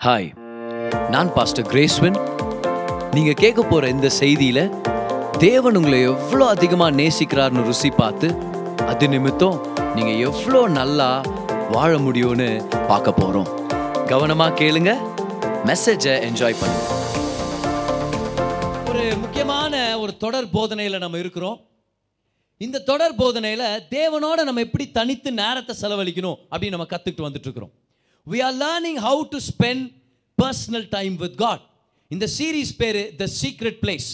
Hi நான் pastor கிரேஸ்வன் நீங்கள் கேட்க போகிற இந்த செய்தியில் தேவன் உங்களை எவ்வளோ அதிகமாக நேசிக்கிறார்னு ருசி பார்த்து அது நிமித்தம் நீங்கள் எவ்வளோ நல்லா வாழ முடியும்னு பார்க்க போகிறோம் கவனமா கேளுங்க மெசேஜை என்ஜாய் பண்ணுங்க. ஒரு முக்கியமான ஒரு தொடர் போதனையில் நம்ம இருக்கிறோம். இந்த தொடர் போதனையில் தேவனோட நம்ம எப்படி தனித்து நேரத்தை செலவழிக்கணும் அப்படின்னு நம்ம கற்றுக்கிட்டு வந்துட்டு இருக்கிறோம். We are learning how to spend personal time with God இந்த சீரீஸ் பேர் த சீக்ரெட் பிளேஸ்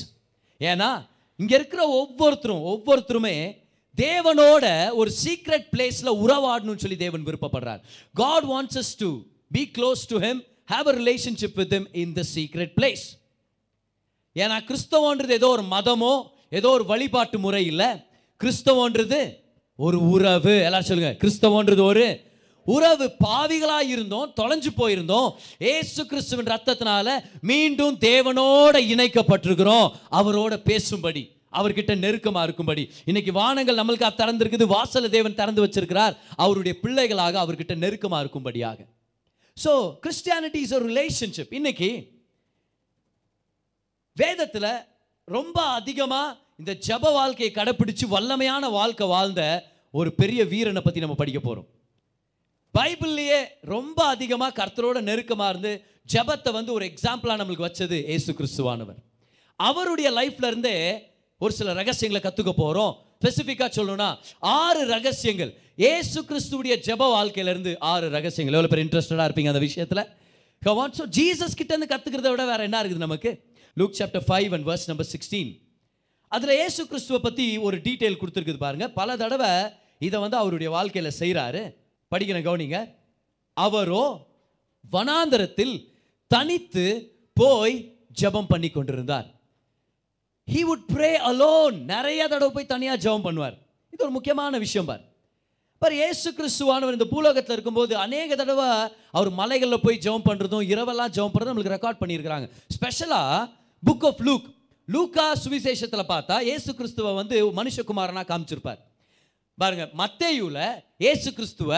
ஏன்னா இங்கே இருக்கிற ஒவ்வொருத்தரும் ஒவ்வொருத்தருமே தேவனோட ஒரு சீக்ரெட் பிளேஸில் உறவாடணும்னு சொல்லி தேவன் விருப்பப்படுறார். God wants us to be close to him have a relationship with him in the secret place ஏன்னா கிறிஸ்தவன்றது ஏதோ ஒரு மதமோ ஏதோ ஒரு வழிபாட்டு முறை இல்லை கிறிஸ்தவன்றது ஒரு உறவு. எல்லாரும் சொல்லுங்க கிறிஸ்தவன்றது ஒரு உறவு பாவிகளாக இருந்தோம் தொலைஞ்சு போயிருந்தோம். ஏசு கிறிஸ்துவின் ரத்தத்தினால மீண்டும் தேவனோட இணைக்கப்பட்டிருக்கிறோம். அவரோட பேசும்படி அவர்கிட்ட நெருக்கமா இருக்கும்படி. இன்னைக்கு வானங்கள் நம்மளுக்கு திறந்திருக்குது. வாசல தேவன் திறந்து வச்சிருக்கிறார். அவருடைய பிள்ளைகளாக அவர்கிட்ட நெருக்கமா இருக்கும்படியாக. ஸோ கிறிஸ்டியானிட்டி இஸ் ஒரு ரிலேஷன்ஷிப் இன்னைக்கு வேதத்தில் ரொம்ப அதிகமாக இந்த ஜப வாழ்க்கையை கடைப்பிடிச்சு வல்லமையான வாழ்க்கை வாழ்ந்த ஒரு பெரிய வீரனை பற்றி நம்ம படிக்க போகிறோம் பைபிள்லேயே ரொம்ப அதிகமாக கர்த்தரோட நெருக்கமாக இருந்து ஜபத்தை வந்து ஒரு எக்ஸாம்பிளாக நம்மளுக்கு வச்சது ஏசு கிறிஸ்துவானவர். அவருடைய லைஃப்ல இருந்தே ஒரு சில ரகசியங்களை கற்றுக்க போகிறோம் ஸ்பெசிஃபிக்காக சொல்லணும்னா ஆறு ரகசியங்கள். ஏசு கிறிஸ்துடைய ஜப வாழ்க்கையிலேருந்து ஆறு ரகசியங்கள். எவ்வளோ பேர் இன்ட்ரெஸ்டடாக இருப்பீங்க அந்த விஷயத்தில்? கவான் ஸோ ஜீசஸ் கிட்டேருந்து கற்றுக்கிறத விட வேற என்ன இருக்குது நமக்கு? Luke chapter five and verse number sixteen அதில் ஏசு கிறிஸ்துவை பற்றி ஒரு டீட்டெயில் கொடுத்துருக்குது பாருங்கள் பல தடவை இதை வந்து அவருடைய வாழ்க்கையில் செய்கிறாரு படிக்கிற கவனிங்க. அவரோ வனாந்தரத்தில் தனித்து போய் ஜெபம் பண்ணி கொண்டிருந்தார். ஹீ வுட் ப்ரே அலோன் நிறைய தடவை போய் தனியாக ஜெபம் பண்ணுவார். இது ஒரு முக்கியமான விஷயம் பார். பார் ஏசு கிறிஸ்துவானவர் இந்த பூலோகத்தில் இருக்கும்போது அநேக தடவை அவர் மலைகளில் போய் ஜெபம் பண்ணுறதும் இரவெல்லாம் ஜெபம் பண்ணுறதும் நம்மளுக்கு ரெக்கார்ட் பண்ணியிருக்கிறாங்க. ஸ்பெஷலாக புக் ஆஃப் லூக் லூக்கா சுவிசேஷத்தில் பார்த்தா ஏசு கிறிஸ்துவை வந்து மனுஷகுமாரனா காமிச்சிருப்பார். பாருங்க மத்தேயுல ஏசு கிறிஸ்துவ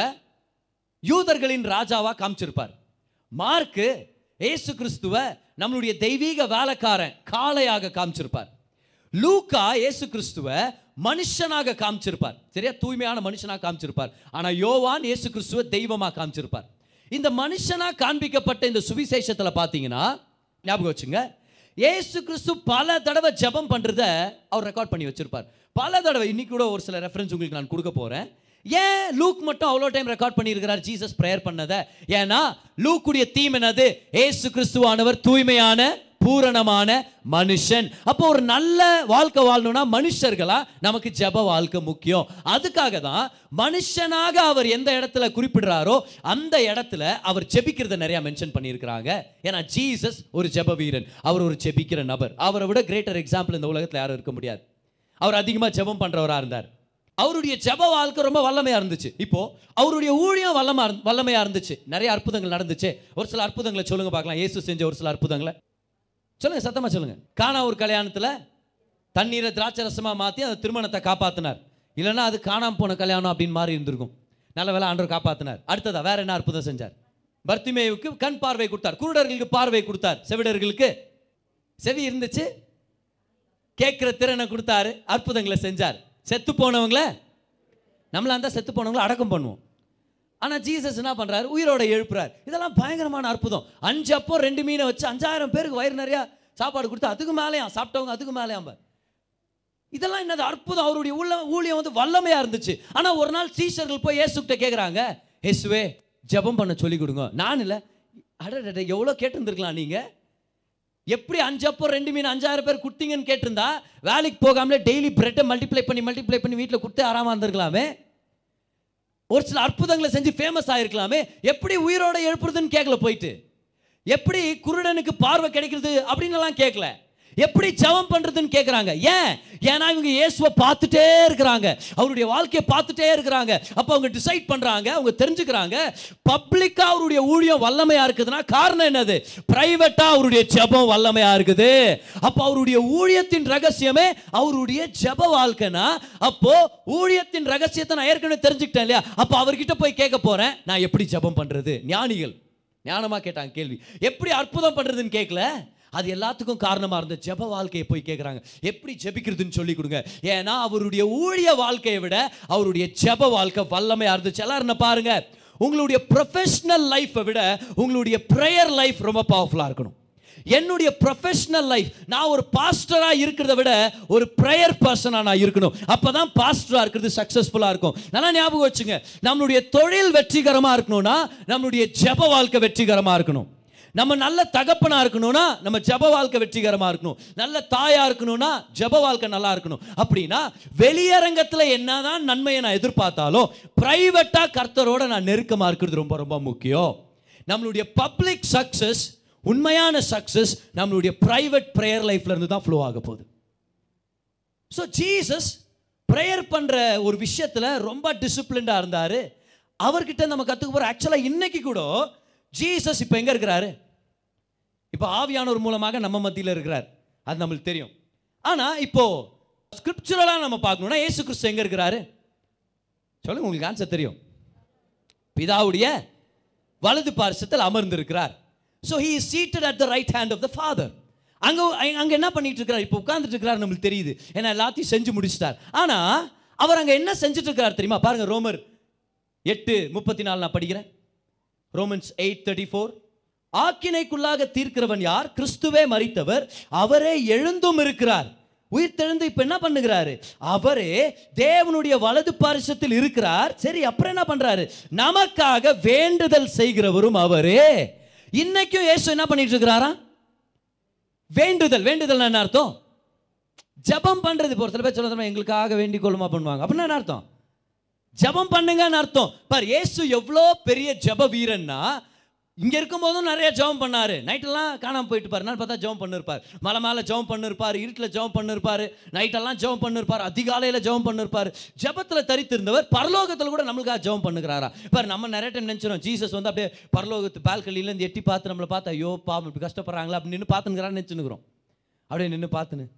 யூதர்களின் ராஜாவா காமிச்சிருப்பார். மார்க்கு ஏசு கிறிஸ்துவ நம்மளுடைய தெய்வீக வேலைக்காரன் காளையாக காமிச்சிருப்பார். லூக்கா ஏசு கிறிஸ்துவ மனுஷனாக காமிச்சிருப்பார். சரியா? தூய்மையான மனுஷனாக காமிச்சிருப்பார். ஆனா யோவான் ஏசு கிறிஸ்துவ தெய்வமாக காமிச்சிருப்பார். இந்த மனுஷனா காண்பிக்கப்பட்ட இந்த சுவிசேஷத்தில் பார்த்தீங்கன்னா ஞாபகம் வச்சுங்க ஏசு கிறிஸ்து பல தடவை ஜெபம் பண்ணுறத அவர் ரெக்கார்ட் பண்ணி வச்சிருப்பார். பல தடவை இன்னைக்கு கூட ஒரு சில ரெஃபரன்ஸ் உங்களுக்கு நான் கொடுக்க போகிறேன் ஏன் லூக் மட்டும் அவ்வளோ டைம் ரெக்கார்ட் பண்ணியிருக்கிறார் ஜீசஸ் ப்ரேயர் பண்ணதை? ஏன்னா லூக்குடைய தீம் என்னது? ஏசு கிறிஸ்துவானவர் தூய்மையான பூரணமான மனுஷன். அப்போ ஒரு நல்ல வாழ்க்கை வாழணும்னா மனுஷர்களா நமக்கு ஜெப வாழ்க்கை முக்கியம். அதுக்காக தான் மனுஷனாக அவர் எந்த இடத்துல குறிப்பிடுறாரோ அந்த இடத்துல அவர் ஜெபிக்கிறத நிறையா மென்ஷன் பண்ணியிருக்கிறாங்க. ஏன்னா ஜீசஸ் ஒரு ஜெப வீரன். அவர் ஒரு ஜெபிக்கிற நபர். அவரை விட கிரேட்டர் எக்ஸாம்பிள் இந்த உலகத்தில் யாரும் இருக்க முடியாது. அவர் அதிகமாக ஜெபம் பண்ணுறவராக இருந்தார். அவருடைய ஜெப வாழ்க்கை ரொம்ப வல்லமையாக இருந்துச்சு. இப்போது அவருடைய ஊழியம் வல்லமா வல்லமையாக இருந்துச்சு. நிறைய அற்புதங்கள் நடந்துச்சு. ஒரு சில அற்புதங்களை சொல்லுங்கள் பார்க்கலாம். இயேசு செஞ்ச ஒரு சில அற்புதங்களை. சொல்லுங்கள் சத்தமாக சொல்லுங்கள் காணா ஒரு கல்யாணத்தில் தண்ணீரை திராட்சை ரசமாக மாற்றி அந்த திருமணத்தை காப்பாற்றினார் இல்லைன்னா அது காணாம போன கல்யாணம் அப்படின்னு மாறி இருந்திருக்கும். நல்ல வேலை ஆண்டவர் காப்பாற்றினார் அடுத்ததா வேற என்ன அற்புதம் செஞ்சார்? பர்த்திமேவுக்கு கண் பார்வை கொடுத்தார். குருடர்களுக்கு பார்வை கொடுத்தார். செவிடர்களுக்கு செவி இருந்துச்சு. கேட்குற திறனை கொடுத்தாரு அற்புதங்களை செஞ்சார். செத்து போனவங்கள நம்மளாக இருந்தால் செத்து போனவங்கள அடக்கம் பண்ணுவோம். ஆனால் ஜீசஸ் என்ன பண்ணுறாரு உயிரோட எழுப்புறார். இதெல்லாம் பயங்கரமான அற்புதம். அஞ்சு அப்போ ரெண்டு மீனை வச்சு அஞ்சாயிரம் பேருக்கு வயிறு நிறையா சாப்பாடு கொடுத்து அதுக்கு மேலேயா? சாப்பிட்டவங்க அதுக்கு மேலேயாம் பார். இதெல்லாம் என்னது அற்புதம்? அவருடைய உள்ள ஊழியம் வந்து வல்லமையாக இருந்துச்சு. ஆனால் ஒரு நாள் சீஷர்கள் போய் இயேசுகிட்ட கேட்குறாங்க இயேசுவே ஜெபம் பண்ண சொல்லி கொடுங்க. நான் இல்லை. அட எவ்வளோ கேட்டிருந்துருக்கலாம் நீங்கள் எப்படி அஞ்சு அப்போ ரெண்டு மீன் அஞ்சாயிரம் பேர் கொடுத்தீங்கன்னு கேட்டிருந்தா வேலைக்கு போகாமலே டெய்லி பிரெட்டை மல்டிப்ளை பண்ணி மல்டிப்ளை பண்ணி வீட்டில் கொடுத்து ஆறாம இருந்திருக்கலாமே? ஒரு சில அற்புதங்களை செஞ்சு ஃபேமஸ் ஆகிருக்கலாமே எப்படி உயிரோட எழுப்புறதுன்னு கேட்கல போயிட்டு? எப்படி குருடனுக்கு பார்வை கிடைக்கிறது அப்படின்னு எல்லாம் கேட்கல எப்படி ஜெபம் பண்ணுறதுன்னு கேட்குறாங்க ஏன்? ஏன்னா இவங்க இயேசுவை பார்த்துட்டே இருக்கிறாங்க. அவருடைய வாழ்க்கையை பார்த்துட்டே இருக்கிறாங்க. அப்போ அவங்க டிசைட் பண்ணுறாங்க அவங்க தெரிஞ்சுக்கிறாங்க. பப்ளிக்காக அவருடைய ஊழியம் வல்லமையாக இருக்குதுன்னா காரணம் என்னது? ப்ரைவேட்டாக அவருடைய ஜெபம் வல்லமையாக இருக்குது. அப்போ அவருடைய ஊழியத்தின் ரகசியமே அவருடைய ஜெப வாழ்க்கைனா அப்போ ஊழியத்தின் ரகசியத்தை நான் ஏற்கனவே தெரிஞ்சுக்கிட்டேன் இல்லையா? அப்போ அவர்கிட்ட போய் கேட்க போகிறேன் நான் எப்படி ஜெபம் பண்ணுறது ஞானிகள். ஞானமாக கேட்டாங்க கேள்வி. எப்படி அற்புதம் பண்ணுறதுன்னு கேட்கல அது எல்லாத்துக்கும் காரணமாக இருந்த ஜெப வாழ்க்கையை போய் கேட்குறாங்க எப்படி ஜெபிக்கிறதுன்னு சொல்லி கொடுங்க. ஏன்னா அவருடைய ஊழிய வாழ்க்கையை விட அவருடைய ஜெப வாழ்க்கை வல்லமையாக இருந்துச்சு. எல்லாரும் என்ன பாருங்க. உங்களுடைய ப்ரொஃபஷ்னல் லைஃப்பை விட உங்களுடைய ப்ரேயர் லைஃப் ரொம்ப பவர்ஃபுல்லாக இருக்கணும். என்னுடைய ப்ரொஃபஷனல் லைஃப் நான் ஒரு பாஸ்டராக இருக்கிறத விட ஒரு ப்ரேயர் பர்சனாக நான் இருக்கணும். அப்போ தான் பாஸ்டராக இருக்கிறது சக்ஸஸ்ஃபுல்லாக இருக்கும். நல்லா ஞாபகம் வச்சுங்க. நம்மளுடைய தொழில் வெற்றிகரமாக இருக்கணும்னா நம்மளுடைய ஜெப வாழ்க்கை வெற்றிகரமாக இருக்கணும். நம்ம நல்ல தகப்பனாக இருக்கணும்னா நம்ம ஜெப வாழ்க்கை வெற்றிகரமாக இருக்கணும். நல்ல தாயாக இருக்கணும்னா ஜெப வாழ்க்கை நல்லா இருக்கணும். அப்படின்னா வெளியரங்கத்துல என்னதான் நன்மையை நான் எதிர்பார்த்தாலும் ப்ரைவேட்டாக கர்த்தரோட நான் நெருக்கமாக இருக்கிறது ரொம்ப ரொம்ப முக்கியம். நம்மளுடைய பப்ளிக் சக்சஸ் உண்மையான சக்ஸஸ் நம்மளுடைய ப்ரைவேட் ப்ரேயர் லைஃப்லேருந்து தான் ஃப்ளோ ஆக போகுது. ஸோ ஜீசஸ் ப்ரேயர் பண்ணுற ஒரு விஷயத்தில் ரொம்ப டிசிப்ளின்டாக இருந்தார். அவர்கிட்ட நம்ம கற்றுக்க போகிற ஆக்சுவலாக இன்னைக்கு கூட ஜீசஸ் இப்போ எங்கே இருக்கிறாரு? இப்போ ஆவியானவர் மூலமாக நம்ம மத்தியில் இருக்கிறார். அது நம்மளுக்கு தெரியும். ஆனால் இப்போ ஸ்கிரிப்சுரலாக நம்ம பார்க்கணும்னா ஏசு கிறிஸ்து எங்கே இருக்கிறாரு? சொல்லுங்க உங்களுக்கு ஆன்சர் தெரியும். பிதாவுடைய வலது பார்சத்தில் அமர்ந்திருக்கிறார். So he is seated at the right hand of the father அங்கே அங்கே என்ன பண்ணிட்டு இருக்கிறார்? இப்போ உட்கார்ந்துட்டு இருக்கிறார் நம்மளுக்கு தெரியுது. ஏன்னா எல்லாத்தையும் செஞ்சு முடிச்சிட்டார். ஆனால் அவர் அங்கே என்ன செஞ்சுட்டு இருக்கிறார் தெரியுமா? பாருங்க ரோமர் எட்டு முப்பத்தி நாலு நான் படிக்கிறேன். ரோமன்ஸ் எயிட் தேர்ட்டி ஃபோர் ஆக்கினைக்குள்ளாக தீர்க்கிறவன் யார்? கிறிஸ்துவே மறித்தவர் அவரே எழுந்தும் இருக்கிறார். உயிர் தெழுந்து இப்ப என்ன பண்ணுகிறாரு? அவரே தேவனுடைய வலது பாரிசத்தில் இருக்கிறார். சரி அப்புறம் என்ன பண்றாரு? நமக்காக வேண்டுதல் செய்கிறவரும் அவரே. இன்னைக்கும் இயேசு என்ன பண்ணிட்டு இருக்கிறாரா வேண்டுதல். வேண்டுதல் என்ன அர்த்தம்? ஜெபம் பண்றது. இப்போ ஒரு சில பேர் சொல்ல எங்களுக்காக வேண்டிக் கொள்ளுமா பண்ணுவாங்க. அப்படின்னா என்ன அர்த்தம்? ஜெபம் பண்ணுங்கன்னு அர்த்தம். பார் ஏசு எவ்வளோ பெரிய ஜெப வீரன்னா இங்கே இருக்கும்போதும் நிறைய ஜெபம் பண்ணார். நைட்டெல்லாம் காணாம போயிட்டு பாரு நான் பார்த்தா ஜெபம் பண்ணிருப்பார். மலை மேலே ஜெபம் பண்ணிருப்பார் இருட்டில் ஜெபம் பண்ணிருப்பாரு. நைட்டெல்லாம் ஜெபம் பண்ணிருப்பார் அதிகாலையில் ஜெபம் பண்ணிருப்பார். ஜெபத்தில் தரித்திருந்தவர் பரலோகத்தில் கூட நம்மளுக்காக ஜெபம் பண்ணுகிறாரா? இப்போ நம்ம நிறைய டைம் நினச்சிடும் ஜீசஸ் வந்து அப்படியே பரலோகத்து பால்கல்லிலேருந்து எட்டி பார்த்து நம்மளை பார்த்து ஐயோ பாவம் இப்படி கஷ்டப்படுறாங்களா? அப்படின்னு நின்று பார்த்துங்கிறான்னு நினச்சுன்னுக்குறோம். அப்படியே நின்று பார்த்துன்னு.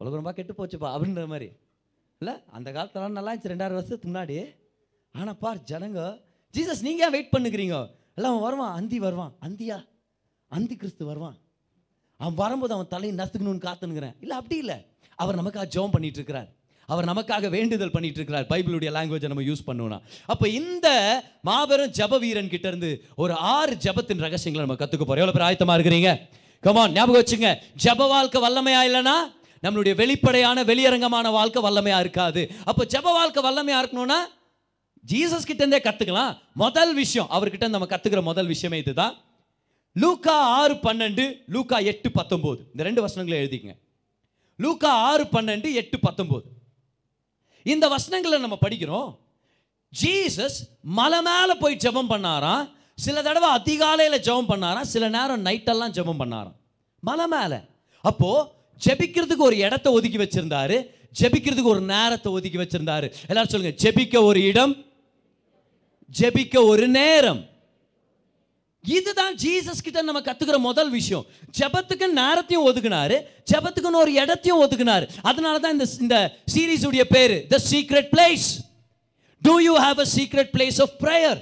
உலகம் ரொம்ப கெட்டு போச்சுப்பா அப்படின்ற மாதிரி. இல்லை அந்த காலத்துலலாம் நல்லா இருந்துச்சு ரெண்டாயிரம் வருஷத்துக்கு முன்னாடி. ஆனால் பார் ஜனங்க ஜீசஸ் நீங்கள் ஏன் வெயிட் பண்ணுக்கிறீங்க? எல்லாம் அவன் வருவான் அந்தி வருவான். அந்தியா? அந்தி கிறிஸ்து வருவான். அவன் வரும்போது அவன் தலையை நசுக்கணும்னு காத்துனுங்கிறேன் இல்லை அப்படி இல்லை. அவர் நமக்காக ஜெபம் பண்ணிட்டு இருக்கிறார் அவர் நமக்காக வேண்டுதல் பண்ணிட்டு இருக்கிறார் பைபிளுடைய லாங்குவேஜை நம்ம யூஸ் பண்ணுவோம்னா. அப்போ இந்த மாபெரும் ஜப வீரன் கிட்ட இருந்து ஒரு ஆறு ஜபத்தின் ரகசியங்களை நம்ம கற்றுக்க போகிறோம் எவ்வளோ பேர் ஆயத்தமாக இருக்கிறீங்க? கமான் ஞாபகம் வச்சுங்க. ஜப வாழ்க்கை வல்லமையா இல்லைன்னா நம்மளுடைய வெளிப்படையான வெளியரங்கமான வாழ்க்கை வல்லமையா இருக்காது. அப்போ ஜப வாழ்க்கை வல்லமையாக இருக்கணும்னா ஜீசஸ் கிட்டேருந்தே இருந்தே முதல் விஷயம் அவர்கிட்ட நம்ம கற்றுக்கிற முதல் விஷயமே இதுதான். லூக்கா ஆறு பன்னெண்டு லூக்கா எட்டு பத்தொம்போது. இந்த ரெண்டு வசனங்களை எழுதிக்கங்க. லூக்கா ஆறு பன்னெண்டு எட்டு பத்தொம்போது. இந்த வசனங்களை நம்ம படிக்கிறோம். ஜீசஸ் மலை மேலே போய் ஜெபம் பண்ணாராம். சில தடவை அதிகாலையில் ஜெபம் பண்ணாராம். சில நேரம் நைட்டெல்லாம் ஜெபம் பண்ணாராம். மலை மேலே. அப்போது ஜெபிக்கிறதுக்கு ஒரு இடத்த ஒதுக்கி வச்சிருந்தாரு. ஜெபிக்கிறதுக்கு ஒரு நேரத்தை ஒதுக்கி வச்சிருந்தாரு. எல்லாரும் சொல்லுங்க ஜெபிக்க ஒரு இடம் ஜெபிக்க ஒரு நேரம். இதுதான் ஜீசஸ் கிட்ட நம்ம கத்துக்கிற முதல் விஷயம். ஜபத்துக்கு நேரத்தையும் ஒதுக்குனாரு ஜெபத்துக்குன்னு ஒரு இடத்தையும் ஒதுக்குனாரு. அதனால தான் இந்த இந்த சீரீஸ் உடைய the secret place do you have a secret place of prayer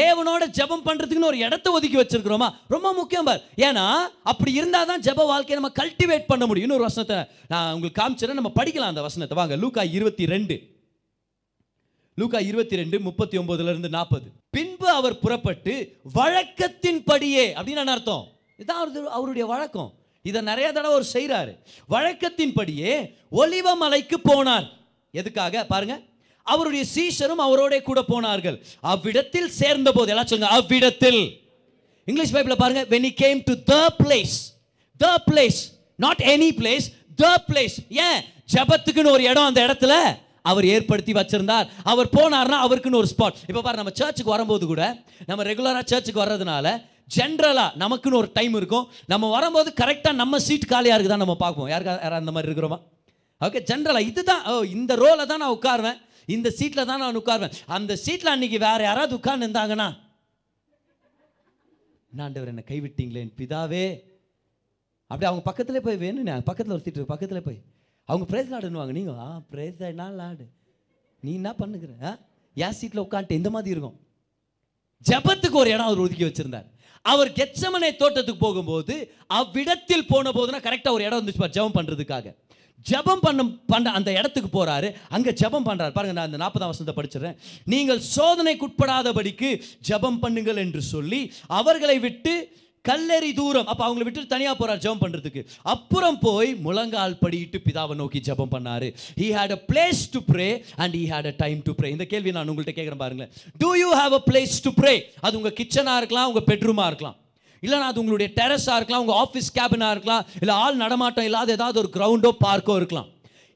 தேவனோட ஜெபம் பண்றதுக்குன்னு ஒரு இடத்த ஒதுக்கி வச்சிருக்கிறோமா? ரொம்ப முக்கியம் பார். ஏன்னா அப்படி இருந்தால் தான் ஜெப வாழ்க்கையை நம்ம கல்டிவேட் பண்ண முடியும். இன்னொரு வசனத்தை நான் உங்களுக்கு காமிச்சிடறேன் நம்ம படிக்கலாம் அந்த வசனத்தை. வாங்க லூக்கா இருபத்தி ரெண்டு லூக்கா இருபத்தி ரெண்டு முப்பத்தி ஒன்பதுலேருந்து நாற்பது பின்பு அவர் புறப்பட்டு வழக்கத்தின் படியே அப்படின்னு அர்த்தம்? இதான் அவருடைய வழக்கம். இதை நிறைய தடவை அவர் செய்கிறாரு வழக்கத்தின்படியே ஒலிவ மலைக்கு போனார். எதுக்காக? பாருங்க. அவருடைய சீஷரும் அவரோட கூட போனார்கள். அவ்விடத்தில் சேர்ந்த போது எல்லாம் சொல்லுங்க அவ்விடத்தில். இங்கிலீஷ் பைபிள் பாருங்க when he came to the place the place not any place the place ஏன்? ஜபத்துக்குன்னு ஒரு இடம் அந்த இடத்துல அவர் ஏற்படுத்தி வச்சிருந்தார். அவர் போனார்னா அவருக்குன்னு ஒரு ஸ்பாட் இப்போ பாரு நம்ம சர்ச்சுக்கு வரும்போது கூட நம்ம ரெகுலராக சர்ச்சுக்கு வர்றதுனால ஜென்ரலாக நமக்குன்னு ஒரு டைம் இருக்கும். நம்ம வரும்போது கரெக்டாக நம்ம சீட் காலியாக இருக்குதான் நம்ம பார்ப்போம். யாருக்கா யாராவது அந்த மாதிரி இருக்கிறோமா? ஓகே ஜென்ரலாக இதுதான். ஓ இந்த ரோலை தான் நான் உட்காருவேன். இந்த சீட்டில் தான் நான் உட்காருவேன். அந்த சீட்டில் அன்றைக்கி வேறு யாராவது உட்கார்ந்து இருந்தாங்கன்னா ஆண்டவர் என்னை கைவிட்டீங்களேன் பிதாவே. அப்படி அவங்க பக்கத்தில் போய் வேணும்னே பக்கத்தில் ஒரு சீட்டு பக்கத்தில் போய். அவங்க பிரேஸ் லாடுன்னுவாங்க நீங்கள் ஆ பிரேஸ் என்ன லாடு நீ என்ன பண்ணுகிற? ஆ? என் சீட்டில் உட்காந்துட்டு இந்த மாதிரி இருக்கும். ஜெபத்துக்கு ஒரு இடம் அவர் ஒதுக்கி வச்சிருந்தார். அவர் கெச்சமனை தோட்டத்துக்கு போகும்போது அவ்விடத்தில் போன போதுனா கரெக்டாக ஒரு இடம் வந்துச்சு ஜபம் ஜெபம் ஜெபம் பண்ண பண்ண அந்த இடத்துக்கு போகிறாரு அங்கே ஜெபம் பண்ணுறாரு பாருங்க நான் அந்த நாற்பதாம் வசனத்தை படிச்சிடறேன். நீங்கள் சோதனைக்குட்படாதபடிக்கு ஜெபம் பண்ணுங்கள் என்று சொல்லி அவர்களை விட்டு கல்லெறி தூரம் அப்போ அவங்களை விட்டு தனியாக போகிறார் ஜெபம் பண்ணுறதுக்கு அப்புறம் போய் முழங்கால் படியிட்டு பிதாவை நோக்கி ஜெபம் பண்ணார். He had a place to pray and he had a time to pray இந்த கேள்வி நான் உங்கள்கிட்ட கேட்குறேன் பாருங்களேன். Do you have a place to pray அது உங்கள் கிச்சனாக இருக்கலாம் உங்கள் பெட்ரூமா இருக்கலாம். இல்லைனா அது உங்களுடைய டெரஸாக இருக்கலாம் உங்கள் ஆஃபீஸ் கேபினாக இருக்கலாம் இல்லை ஆள் நடமாட்டம் இல்லாத ஏதாவது ஒரு கிரவுண்டோ பார்க்கோ இருக்கலாம்.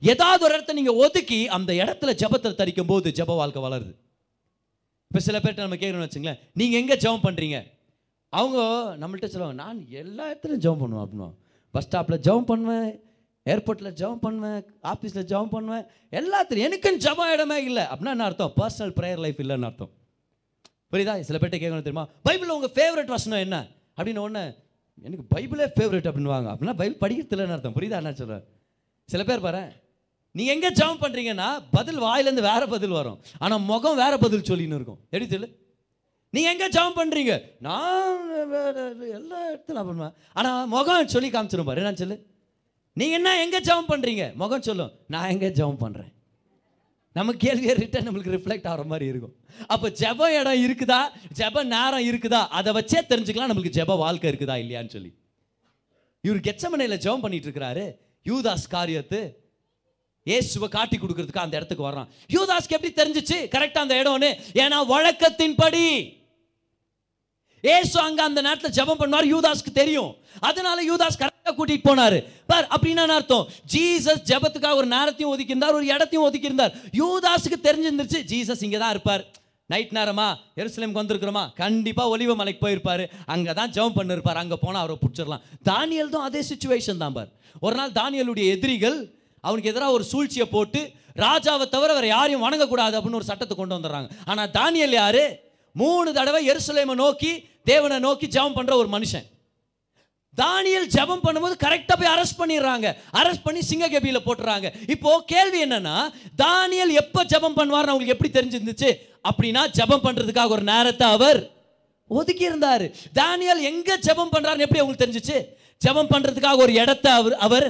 ஏதாவது ஒரு இடத்த நீங்கள் ஒதுக்கி அந்த இடத்துல ஜெபத்தில் தரிக்கும் போது ஜெப வாழ்க்கை வளருது. இப்போ சில பேர்ட்ட நம்ம கேட்கணும்னு வச்சுங்களேன் நீங்கள் எங்கே ஜெபம் பண்ணுறீங்க அவங்க நம்மள்ட்ட சொல்லுவாங்க நான் எல்லா இடத்துலையும் ஜெபம் பண்ணுவேன் அப்படின்னா பஸ் ஸ்டாப்பில் ஜெபம் பண்ணுவேன் ஏர்போர்ட்டில் ஜெபம் பண்ணுவேன் ஆஃபீஸில் ஜெபம் பண்ணுவேன் எல்லாத்துலையும் எனக்குன்னு ஜெபம் இடமே இல்லை. அப்படின்னா என்ன அர்த்தம்? பர்சனல் ப்ரேயர் லைஃப் இல்லைன்னு அர்த்தம். புரியுதா? சில பேர்ட்ட கேட்கணும் தெரியுமா? பைபிளில் உங்கள் ஃபேவரட் வசனம் என்ன? அப்படின்னு ஒன்று எனக்கு பைபிளே ஃபேவரட் அப்படின்னுவாங்க. அப்படின்னா பைபிள் படிக்கிறதுலன்னு அர்த்தம்? புரியுதா என்ன சொல்கிறேன் சில பேர் பாரு நீங்கள் எங்கே ஜெபம் பண்ணுறீங்கன்னா பதில் வாயிலேருந்து வேறு பதில் வரும். ஆனால் முகம் வேறு பதில் சொல்லின்னு இருக்கும். எப்படி சொல்லு? நீங்கள் எங்கே ஜெபம் பண்ணுறீங்க நான் வே- எல்லா இடத்துல நான் பண்ணுவேன். ஆனால் முகம் சொல்லி காமிச்சிடும் பாரு. என்ன சொல்லு? நீங்கள் என்ன எங்கே ஜெபம் பண்ணுறீங்க முகம் சொல்லும் நான் எங்கே ஜெபம் பண்ணுறேன் நம்ம கேள்வியை ரிட்டன் நம்மளுக்கு ரிஃப்ளெக்ட் ஆகிற மாதிரி இருக்கும். அப்போ ஜெப இடம் இருக்குதா? ஜெப நேரம் இருக்குதா? அதை வச்சே தெரிஞ்சுக்கலாம் நம்மளுக்கு ஜெப வாழ்க்கை இருக்குதா இல்லையான்னு சொல்லி. இவர் கெச்சமனையில் ஜெபம் பண்ணிட்டு இருக்கிறாரு. யூதாஸ் காரியத்து இயேசுவை காட்டி கொடுக்கறதுக்கு அந்த இடத்துக்கு வர்றான். யூதாஸ்க்கு எப்படி தெரிஞ்சிச்சு? கரெக்டாக அந்த இடம்னு. ஏன்னா வழக்கத்தின்படி. ஏசு அங்க அந்த நேரத்தில் ஜெபம் பண்ணுவார் யூதாஸ்க்கு தெரியும். அதனால யூதாஸ் கரெக்டாக கூட்டிட்டு போனார். பார் அப்படின்னா அர்த்தம்? ஜீசஸ் ஜெபத்துக்காக ஒரு நேரத்தையும் ஒதுக்கியிருந்தார் ஒரு இடத்தையும் ஒதுக்கியிருந்தார். யூதாஸுக்கு தெரிஞ்சிருந்துச்சு ஜீசஸ் இங்கே தான் இருப்பார். நைட் நேரமா எருசலேமுக்கு வந்திருக்கிறோமா? கண்டிப்பாக ஒலிவ மலைக்கு போயிருப்பாரு. அங்கே தான் ஜெபம் பண்ணிருப்பார். அங்கே போனால் அவரை பிடிச்சிடலாம். தானியல் தான் அதே சுச்சுவேஷன் தான் பார். ஒரு நாள் தானியலுடைய எதிரிகள் அவனுக்கு எதிராக ஒரு சூழ்ச்சியை போட்டு ராஜாவை தவிர வேறு யாரையும் வணங்கக்கூடாது அப்படின்னு ஒரு சட்டத்தை கொண்டு வந்துடுறாங்க. ஆனால் தானியல் யாரு? மூணு தடவை எருசலேமை நோக்கி தேவனை நோக்கி ஜெபம் பண்ணுற ஒரு மனுஷன். தானியல் ஜெபம் பண்ணும்போது கரெக்டாக போய் அரெஸ்ட் பண்ணிடுறாங்க. அரெஸ்ட் பண்ணி சிங்ககபியில போட்டுறாங்க. இப்போ கேள்வி என்னன்னா தானியல் எப்போ ஜெபம் பண்ணுவார்னு அவங்களுக்கு எப்படி தெரிஞ்சிருந்துச்சு? அப்படின்னா ஜெபம் பண்ணுறதுக்காக ஒரு நேரத்தை அவர் ஒதுக்கி இருந்தார் தானியல் எங்கே ஜெபம் பண்ணுறாருன்னு எப்படி அவங்களுக்கு தெரிஞ்சுச்சு? ஜெபம் பண்ணுறதுக்காக ஒரு இடத்த அவர் அவர்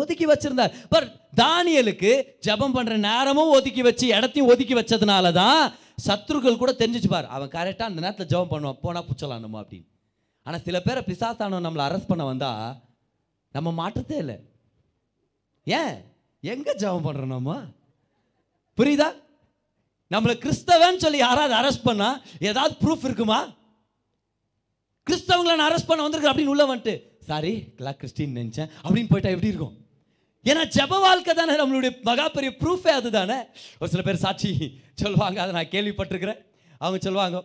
ஒதுக்கி வச்சிருந்தார். பட் தானியலுக்கு ஜெபம் பண்ணுற நேரமும் ஒதுக்கி வச்சு இடத்தையும் ஒதுக்கி வச்சதுனால தான் சத்ருக்கள் கூட தெரிஞ்சுச்சு பார். அவன் கரெக்டாக அந்த நேரத்தில் ஜெபம் பண்ணுவான். போனால் புச்சலாம் நம்ம அப்படின்னு. ஆனால் சில பேரை பிசாசானவன் நம்மளை அரெஸ்ட் பண்ண வந்தால் நம்ம மாற்றத்தே இல்லை. ஏன்? எங்கே ஜெபம் பண்ணுறோம் நம்ம? புரியுதா? நம்மளை கிறிஸ்தவன் சொல்லி யாராவது அரெஸ்ட் பண்ணால் ஏதாவது ப்ரூஃப் இருக்குமா? கிறிஸ்தவங்களை நான் அரெஸ்ட் பண்ண வந்திருக்கேன் அப்படின்னு உள்ள வந்துட்டு சாரி கிளா கிறிஸ்டின் நினச்சேன். அப்படின்னு போயிட்டா எப்படி இருக்கும்? ஏன்னா ஜெப வாழ்க்கை தானே நம்மளுடைய மகா பெரிய ப்ரூஃபே அதுதானே ஒரு சில பேர் சாட்சி சொல்லுவாங்க அதை நான் கேள்விப்பட்டிருக்கிறேன். அவங்க சொல்லுவாங்க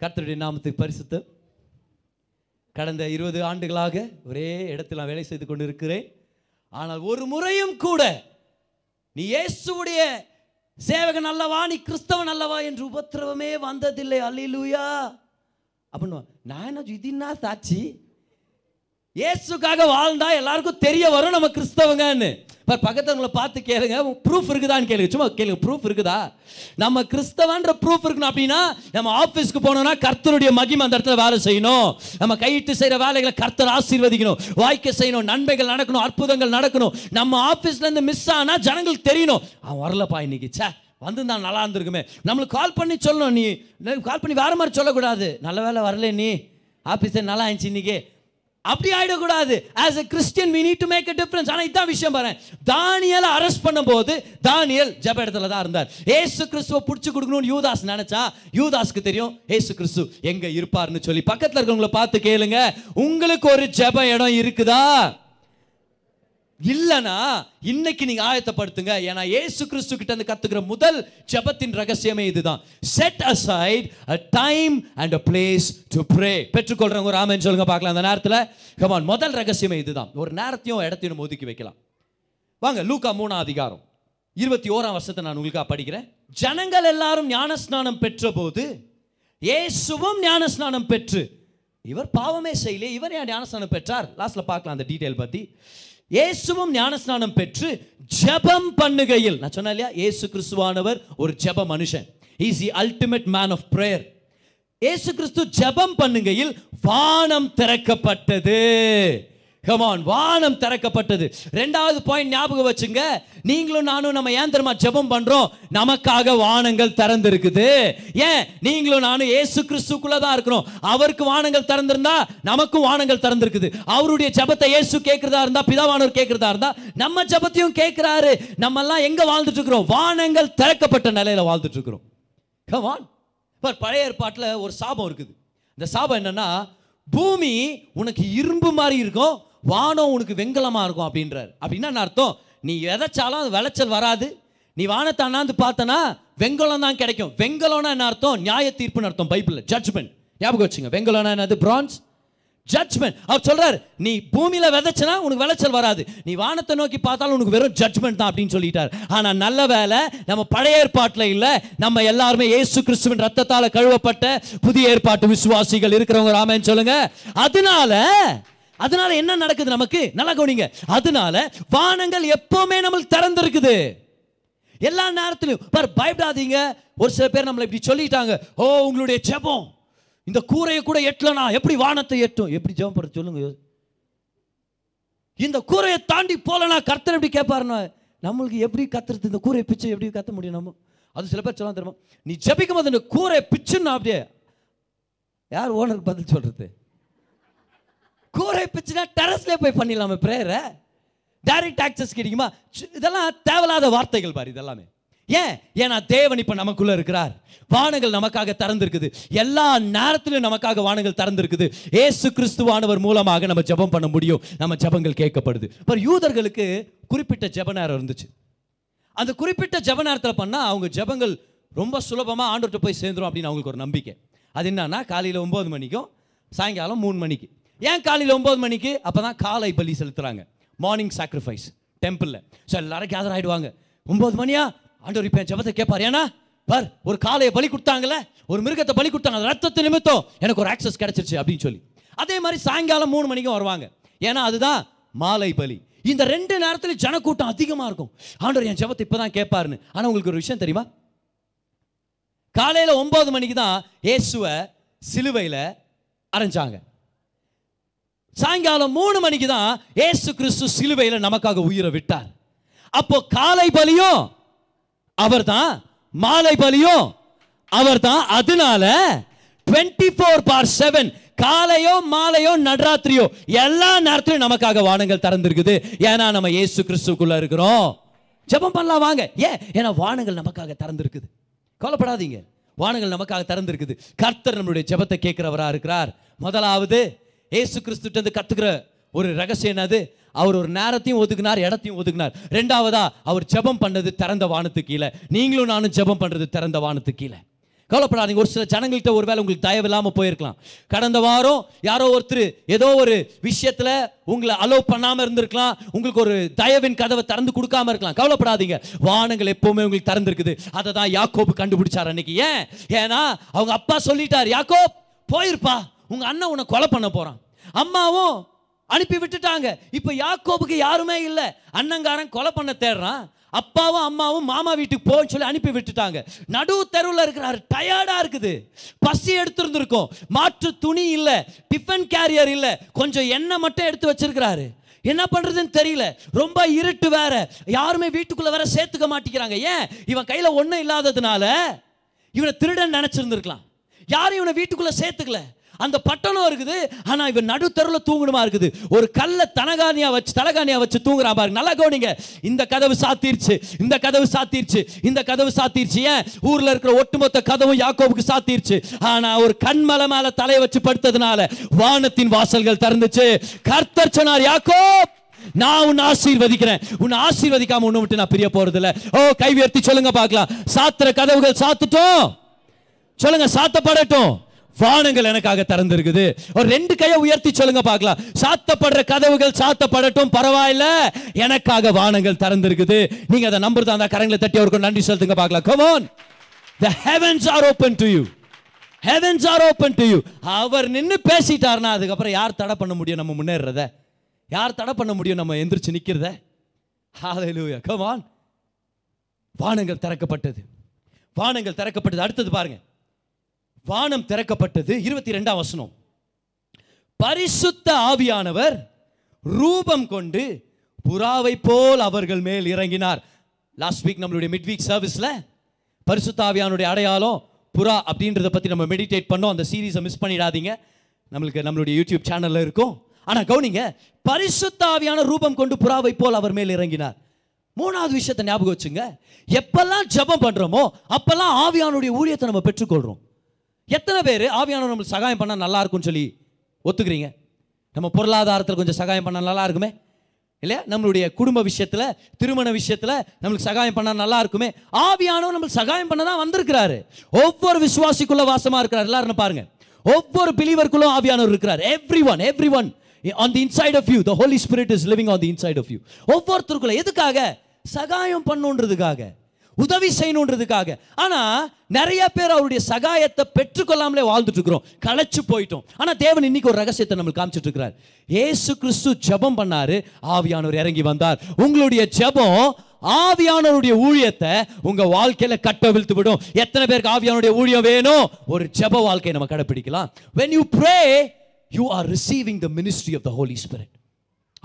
கர்த்தருடைய நாமத்துக்கு பரிசுத்து கடந்த இருபது ஆண்டுகளாக ஒரே இடத்தில் நான் வேலை செய்து கொண்டு இருக்கிறேன் ஆனால் ஒரு முறையும் கூட நீ இயேசுடைய சேவகன் அல்லவா நீ கிறிஸ்தவன் அல்லவா என்று உபத்திரவமே வந்ததில்லை. அல்லேலூயா. அப்படின்னு நான் என்ன இது என்ன சாட்சி? இயேசுக்காக வாழ்ந்தா எல்லாருக்கும் தெரிய வரும் நம்ம கிறிஸ்தவங்கன்னு. இப்போ பக்கத்தவங்களை பார்த்து கேளுங்க ப்ரூஃப் இருக்குதான்னு கேளுங்க. சும்மா கேளுங்க ப்ரூஃப் இருக்குதா? நம்ம கிறிஸ்தவன்ற ப்ரூஃப் இருக்கணும் அப்படின்னா நம்ம ஆஃபீஸ்க்கு போனோம்னா கர்த்தருடைய மகிமை அந்த இடத்துல வேலை செய்யணும். நம்ம கையிட்டு செய்கிற வேலைகளை கர்த்தர் ஆசீர்வதிக்கணும். வாய்க்க செய்யணும் நன்மைகள் நடக்கணும் அற்புதங்கள் நடக்கணும். நம்ம ஆஃபீஸ்லேருந்து மிஸ் ஆனால் ஜனங்களுக்கு தெரியணும். அவன் வரலப்பா இன்னைக்கு ச்சே வந்திருந்தா நல்லா இருந்திருக்குமே. நம்மளுக்கு கால் பண்ணி சொல்லணும் நீ. கால் பண்ணி வேறு மாதிரி சொல்லக்கூடாது. நல்ல வேலை வரல நீ. ஆஃபீஸே நல்லா ஆயிடுச்சு இன்னைக்கு. அப்படி ஆயிடக்கூடாது. As a Christian we need to make a difference ஆனா இதான் விஷயம் பாரு தானியலை அரெஸ்ட் பண்ணும்போது தானியல் ஜெப இடத்துல தான் இருந்தார். ஏசு கிறிஸ்துவை பிடிச்சி கொடுக்கணும்னு யூதாஸ் நினைச்சா யூதாஸ்க்கு தெரியும் ஏசு கிறிஸ்து எங்க இருப்பார்னு சொல்லி. பக்கத்துல இருக்கிறவங்களை பார்த்து கேளுங்க. உங்களுக்கு ஒரு ஜப இடம் இருக்குதா? இல்லைனா இன்னைக்கு நீங்க ஆயத்தப்படுத்துங்க. ஏன்னா ஏசு கிறிஸ்து கிட்ட இருந்து கத்துக்கிற முதல் ஜபத்தின் ரகசியமே இதுதான். Set aside a time and a place to pray பெற்றுக்கொள்றவங்க ஒரு ஆமன் சொல்லுங்க பார்க்கலாம். அந்த நேரத்தில் கமான் முதல் ரகசியமே இதுதான். ஒரு நேரத்தையும் இடத்தையும் ஒதுக்கி வைக்கலாம். வாங்க லூக்கா மூணாம் அதிகாரம். இருபத்தி ஓராம் வருஷத்தை நான் உங்களுக்காக படிக்கிறேன். ஜனங்கள் எல்லாரும் ஞானஸ்நானம் பெற்ற போது ஏசுவும் ஞானஸ்நானம் பெற்று இவர் பாவமே செய்யல இவர் ஏன் ஞானஸ்நானம் பெற்றார்? லாஸ்ட்ல பார்க்கலாம் அந்த டீட்டெயில் பத்தி. இயேசுவும் ஞானஸ்நானம் பெற்று ஜெபம் பண்ணுகையில் நான் சொன்னேன் இல்லையா? இயேசு கிறிஸ்துவானவர் ஒரு ஜெப மனுஷன். Is the ultimate man of prayer இயேசு கிறிஸ்து ஜெபம் பண்ணுகையில் வானம் திறக்கப்பட்டது. கமான் வானம் திறக்கப்பட்டது. ரெண்டாவது பாயிண்ட் ஞாபகம் வச்சுங்க. நீங்களும் நானும் நம்ம ஏன் தெரியுமா ஜெபம் பண்றோம். நமக்காக வானங்கள் திறந்திருக்குது. ஏன்? நீங்களும் நானும் ஏசு கிறிஸ்துக்குள்ள தான் இருக்கிறோம். அவருக்கு வானங்கள் திறந்திருந்தா நமக்கும் வானங்கள் திறந்திருக்குது. அவருடைய ஜெபத்தை ஏசு கேட்கிறதா இருந்தா பிதாவானவர் கேட்கிறதா இருந்தா நம்ம ஜெபத்தையும் கேட்கிறாரு. நம்ம எல்லாம் எங்க வாழ்ந்துட்டு இருக்கிறோம்? வானங்கள் திறக்கப்பட்ட நிலையில வாழ்ந்துட்டு இருக்கிறோம். கமான் பழைய ஏற்பாட்டில் ஒரு சாபம் இருக்குது. இந்த சாபம் என்னன்னா பூமி உனக்கு இரும்பு மாதிரி இருக்கும். வானம் உனக்கு வெங்கலமாக இருக்கும் அப்படின்றார். அப்படின்னா என்ன அர்த்தம்? நீ விதைச்சாலும் அது விளைச்சல் வராது. நீ வானத்தை அண்ணாந்து பார்த்தனா வெங்கலம் தான் கிடைக்கும். வெங்கலம்னா என்ன அர்த்தம்? நியாய தீர்ப்புன்னு அர்த்தம் பைபிளில். ஜட்ஜ்மெண்ட் ஞாபகம் வச்சுங்க. வெங்கலம்னா என்னது? பிரான்ஸ் ஜட்ஜ்மெண்ட் அவர் சொல்றார் நீ பூமியில விதைச்சனா உனக்கு விளைச்சல் வராது. நீ வானத்தை நோக்கி பார்த்தாலும் உனக்கு வெறும் ஜட்ஜ்மெண்ட் தான் அப்படின்னு சொல்லிட்டார். ஆனா நல்ல வேலை நம்ம பழைய ஏற்பாட்டில் இல்லை நம்ம எல்லாருமே இயேசு கிறிஸ்துவின் ரத்தத்தால் கழுவப்பட்ட புதிய ஏற்பாட்டு விசுவாசிகள் இருக்கிறவங்க. ராமன் சொல்லுங்க. அதனால அதனால என்ன நடக்குது நமக்கு? நல்லா கவனிங்க. அதனால வானங்கள் எப்பவுமே நம்மளுக்கு திறந்திருக்குது. எல்லா நேரத்திலும் பார் பயப்படாதீங்க. ஒரு சில பேர் நம்மளை இப்படி சொல்லிட்டாங்க. ஓ உங்களுடைய ஜெபம். இந்த கூரையை கூட எட்டலனா? எப்படி வானத்தை எட்டும்? எப்படி ஜெபம் பண்ண சொல்லுங்க. இந்த கூரையை தாண்டி போலனா? கர்த்தர் எப்படி கேட்பாருன்னா நம்மளுக்கு எப்படி கத்துறது? இந்த கூரையை பிச்சு எப்படி கத்த முடியும் நம்ம? அது சில பேர் சொல்ல தெரியுமா? நீ ஜபிக்கும் போது இந்த கூரையை பிச்சுன்னா அப்படியே யார் ஓனருக்கு பதில் சொல்றது? கூரை பிச்சுனா டெரஸ்லேயே போய் பண்ணிடலாமே ப்ரேயரை டைரக்ட் ஆக்சஸ் கிடைக்குமா? இதெல்லாம் தேவையில்லாத வார்த்தைகள் பாரு இதெல்லாமே. ஏன்? ஏன்னா தேவன் இப்போ நமக்குள்ள இருக்கிறார். வானங்கள் நமக்காக திறந்திருக்குது. எல்லா நேரத்திலும் நமக்காக வானங்கள் திறந்திருக்குது. ஏசு கிறிஸ்துவானவர் மூலமாக நம்ம ஜெபம் பண்ண முடியும். நம்ம ஜெபங்கள் கேட்கப்படுது. இப்போ யூதர்களுக்கு குறிப்பிட்ட ஜெப நேரம் இருந்துச்சு. அந்த குறிப்பிட்ட ஜெப நேரத்தில் பண்ணால் அவங்க ஜெபங்கள் ரொம்ப சுலபமாக ஆண்டுகிட்ட போய் சேர்ந்துடும் அப்படின்னு அவங்களுக்கு ஒரு நம்பிக்கை. அது என்னன்னா காலையில் ஒம்பது மணிக்கும் சாயங்காலம் மூணு மணிக்கு. ஏன் காலையில் ஒம்பது மணிக்கு? அப்போ தான் காலை பலி செலுத்துகிறாங்க மார்னிங் சாக்ரிஃபைஸ் டெம்பிளில் ஸோ எல்லாரும் கேதர் ஆகிடுவாங்க ஒம்பது மணியா? ஆண்டவர் இப்போ என் ஜெபத்தை கேட்பார் ஏன்னா பார் ஒரு காலையை பலி கொடுத்தாங்கல்ல? ஒரு மிருகத்தை பலி கொடுத்தாங்க. ரத்தத்தை நிமித்தம் எனக்கு ஒரு ஆக்சஸ் கிடச்சிருச்சு அப்படின்னு சொல்லி. அதே மாதிரி சாயங்காலம் மூணு மணிக்கும் வருவாங்க. ஏன்னா அதுதான் மாலை பலி. இந்த ரெண்டு நேரத்தில் ஜனக்கூட்டம் அதிகமாக இருக்கும். ஆண்டவர் என் ஜபத்தை இப்போ தான் கேட்பாருன்னு ஆனால் உங்களுக்கு ஒரு விஷயம் தெரியுமா? காலையில் ஒம்பது மணிக்கு தான் இயேசுவை சிலுவையில் அரைஞ்சாங்க. சாயங்காலம் மூணு மணிக்கு தான் ஏசு கிறிஸ்து சிலுவையில் நமக்காக உயிரை விட்டார். அப்போ காலை பலியும் அவர்தான் மாலை பலியும் அவர்தான் அதனால டுவெண்ட்டி ஃபோர் பார் செவன் காலையோ மாலையோ நடராத்திரியோ எல்லா நேரத்திலும் நமக்காக வானங்கள் திறந்திருக்குது. ஏன்னா நம்ம ஏசு கிறிஸ்துக்குள்ள இருக்கிறோம். ஜெபம் பண்ணலாம் வாங்க. ஏன்? ஏன்னா வானங்கள் நமக்காக திறந்திருக்குது. கவலைப்படாதீங்க. வானங்கள் நமக்காக திறந்திருக்குது. கர்த்தர் நம்மளுடைய ஜெபத்தை கேட்குறவராக இருக்கிறார். முதலாவது ஏசு கிறிஸ்துட்டு கற்றுக்கிற ஒரு ரகசியம் என்னது? அவர் ஒரு நேரத்தையும் ஒதுக்குனார் இடத்தையும் ஒதுக்குனார். ரெண்டாவதா அவர் ஜெபம் பண்ணது திறந்த வானத்துக்கு கீழே. நீங்களும் நானும் ஜெபம் பண்ணுறது திறந்த வானத்துக்கு கீழே. கவலைப்படாதீங்க. ஒரு சில ஜனங்கள்கிட்ட ஒருவேளை உங்களுக்கு தயவு இல்லாமல் போயிருக்கலாம். கடந்த வாரம் யாரோ ஒருத்தர் ஏதோ ஒரு விஷயத்துல உங்களை அலோவ் பண்ணாமல் இருந்திருக்கலாம். உங்களுக்கு ஒரு தயவின் கதவை திறந்து கொடுக்காம இருக்கலாம். கவலைப்படாதீங்க. வானங்கள் எப்போவுமே உங்களுக்கு திறந்துருக்குது. அதை தான் யாக்கோப்பு கண்டுபிடிச்சார் அன்னைக்கு. ஏன்? ஏன்னா அவங்க அப்பா சொல்லிட்டார் யாக்கோப் போயிருப்பா. உங்க அண்ணன் உன்னை கொலை பண்ண போறான். அம்மாவும் அனுப்பி விட்டுட்டாங்க. இப்போ யாக்கோபுக்கு யாருமே இல்லை. அண்ணங்காரன் கொலை பண்ண தேடுறான். அப்பாவும் அம்மாவும் மாமா வீட்டுக்கு போன்னு சொல்லி அனுப்பி விட்டுட்டாங்க. நடு தெருவில் இருக்கிறாரு. டயர்டா இருக்குது. பசி எடுத்திருந்திருக்கும். மாற்று துணி இல்லை. டிஃபன் கேரியர் இல்லை. கொஞ்சம் எண்ணெய் மட்டும் எடுத்து வச்சிருக்கிறாரு. என்ன பண்றதுன்னு தெரியல. ரொம்ப இருட்டு வேற. யாருமே வீட்டுக்குள்ள வேற சேர்த்துக்க மாட்டேங்கிறாங்க. ஏன்? இவன் கையில ஒண்ணும் இல்லாததுனால இவனை திருடன் நினைச்சிருந்திருக்கலாம். யாரும் இவனை வீட்டுக்குள்ள சேர்த்துக்கல. அந்த பட்டணம் இருக்குது ஆனா இவன் நடு தூங்கணுமா இருக்குது. ஒரு கல்ல தனகானியா வச்சு தலகானியா வச்சு தூங்குறா பாருங்க. நல்லா கவனிங்க. இந்த கதவு சாத்திருச்சு இந்த கதவு சாத்திருச்சு இந்த கதவு சாத்திருச்சு. ஏன்? ஊர்ல இருக்கிற ஒட்டுமொத்த கதவும் யாக்கோவுக்கு சாத்திருச்சு. ஆனா ஒரு கண்மலை மேல தலையை வச்சு படுத்ததுனால வானத்தின் வாசல்கள் திறந்துச்சு. கர்த்தர் சொன்னார் யாக்கோப் நான் உன்னை ஆசீர்வதிக்கிறேன். உன்னை ஆசீர்வதிக்காம உன்னை விட்டு நான் பிரிய போறது இல்லை ஓ கை உயர்த்தி சொல்லுங்க பார்க்கலாம். சாத்திர கதவுகள் சாத்துட்டோம். சொல்லுங்க சாத்தப்படட்டும். வானங்கள் எனக்காக திறந்திருக்குது. ஒரு ரெண்டு கையை உயர்த்தி சொல்லுங்க பார்க்கலாம். சாத்தப்படுற கதவுகள் சாத்தப்படட்டும் பரவாயில்ல. எனக்காக வானங்கள் திறந்திருக்குது. நீங்க அதை நம்புறது அந்த கரங்களை தட்டி அவருக்கு நன்றி செலுத்துங்க பார்க்கலாம். Come on the the heavens are open to you. Heavens are open to you. அவர் நின்று பேசிட்டாருன்னா அதுக்கப்புறம் யார் தடை பண்ண முடியும்? நம்ம முன்னேறத யார் தடை பண்ண முடியும்? நம்ம எந்திரிச்சு நிற்கிறத ஹalleluya கமான் வானங்கள் திறக்கப்பட்டது. வானங்கள் திறக்கப்பட்டது. அடுத்தது பாருங்கள் வானம் திறக்கப்பட்டது. இருபத்தி ரெண்டாம் வசனம். பரிசுத்த ஆவியானவர் ரூபம் கொண்டு புறாவை போல் அவர்கள் மேல் இறங்கினார். லாஸ்ட் வீக் நம்மளுடைய மிட் வீக் சர்வீஸில் பரிசுத்த ஆவியானுடைய அடையாளம் புறா அப்படின்றத பற்றி நம்ம மெடிடேட் பண்ணோம். அந்த சீரீஸை மிஸ் பண்ணிடாதீங்க. நம்மளுக்கு நம்மளுடைய யூடியூப் சேனலில் இருக்கும். ஆனால் கவுனிங்க பரிசுத்த ஆவியான ரூபம் கொண்டு புறாவை போல் அவர் மேல் இறங்கினார். மூணாவது விஷயத்தை ஞாபகம் வச்சுங்க. எப்பெல்லாம் ஜபம் பண்ணுறோமோ அப்பெல்லாம் ஆவியானுடைய ஊழியத்தை நம்ம பெற்றுக்கொள்கிறோம் எத்தனை பேர் ஆவியானவர் நம்மளுக்கு சகாயம் பண்ணால் நல்லா இருக்கும்னு சொல்லி ஒத்துக்கிறீங்க? நம்ம பொருளாதாரத்தில் கொஞ்சம் சகாயம் பண்ணால் நல்லா இருக்குமே? இல்லையா? நம்மளுடைய குடும்ப விஷயத்தில் திருமண விஷயத்தில் நம்மளுக்கு சகாயம் பண்ணால் நல்லா இருக்குமே? ஆவியானவர் நம்மளுக்கு சகாயம் பண்ண தான் வந்திருக்கிறாரு. ஒவ்வொரு விசுவாசிக்குள்ள வாசமாக இருக்கிறார். எல்லாரும் பாருங்க. ஒவ்வொரு பிலிவருக்குள்ளும் ஆவியானவர் இருக்கிறார். Everyone everyone on the inside of you the Holy Spirit is living on the inside of you ஒவ்வொருத்தருக்குள்ள எதுக்காக? சகாயம் பண்ணுன்றதுக்காக. உதவி செய்யணுன்றதுக்காக. ஆனா நிறைய பேர் அவருடைய சகாயத்தை பெற்றுக்கொள்ளாமலே வாழ்ந்துட்டு இருக்கிறோம் களைச்சு போயிட்டோம். ஆனால் தேவன் இன்னைக்கு ஒரு ரகசியத்தை நம்மளுக்கு காமிச்சிட்டு இருக்கிறார் ஏசு கிறிஸ்து ஜெபம் பண்ணாரு ஆவியானவர் இறங்கி வந்தார். உங்களுடைய ஜெபம் ஆவியானவருடைய ஊழியத்தை உங்க வாழ்க்கையில கட்டவிழ்த்து விடும். எத்தனை பேருக்கு ஆவியானுடைய ஊழியம் வேணும்? ஒரு ஜெப வாழ்க்கையை நம்ம கடைபிடிக்கலாம் when you pray you are receiving the ministry of the Holy Spirit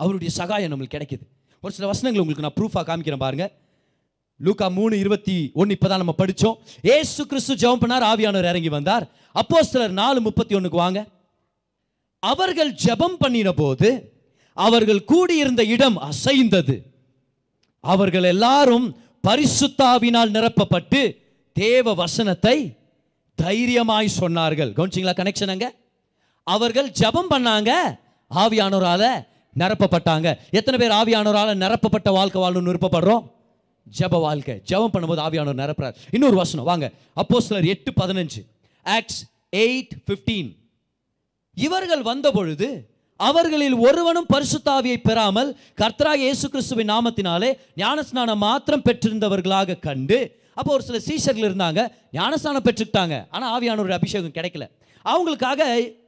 அவருடைய சகாயம் நம்மளுக்கு கிடைக்குது. ஒரு சில வசனங்கள் உங்களுக்கு நான் ப்ரூஃபாக காமிக்கிறேன் பாருங்க. லூக்கா மூணு இருபத்தி ஒன்று இப்போ தான் நம்ம படித்தோம் ஏசு கிறிஸ்து ஜெபம் பண்ணார் ஆவியானவர் இறங்கி வந்தார். அப்போ சிலர் நாலு முப்பத்தி ஒன்றுக்கு வாங்க. அவர்கள் ஜெபம் பண்ணின போது அவர்கள் கூடியிருந்த இடம் அசைந்தது. அவர்கள் எல்லாரும் பரிசுத்தாவினால் நிரப்பப்பட்டு தேவ வசனத்தை தைரியமாய் சொன்னார்கள். கவனிச்சிங்களா கனெக்ஷன் அங்க? அவர்கள் ஜெபம் பண்ணாங்க ஆவியானோரால் நிரப்பப்பட்டாங்க. எத்தனை பேர் ஆவியானோரால் நிரப்பப்பட்ட வாழ்க்கை வாழணும்னு விருப்பப்படுறோம்? ஜெப வாழ்க்கை. ஜெபம் பண்ணும்போது ஆவியானவர் நிரப்புறார். இன்னொரு வசனம். வாங்க. அப்போ சிலர் எட்டு பதினஞ்சு. ஆக்ஸ் எயிட் ஃபிஃப்டீன் இவர்கள் வந்தபொழுது அவர்களில் ஒருவனும் பரிசுத்தாவியை பெறாமல் கர்த்தராக இயேசு கிறிஸ்துவின் நாமத்தினாலே ஞானஸ்நானம் மாத்திரம் பெற்றிருந்தவர்களாக கண்டு அப்போ ஒரு சில சீஷர்கள் இருந்தாங்க. ஞானஸ்நானம் பெற்றுக்கிட்டாங்க. ஆனால் ஆவியானவருடைய அபிஷேகம் கிடைக்கல. அவங்களுக்காக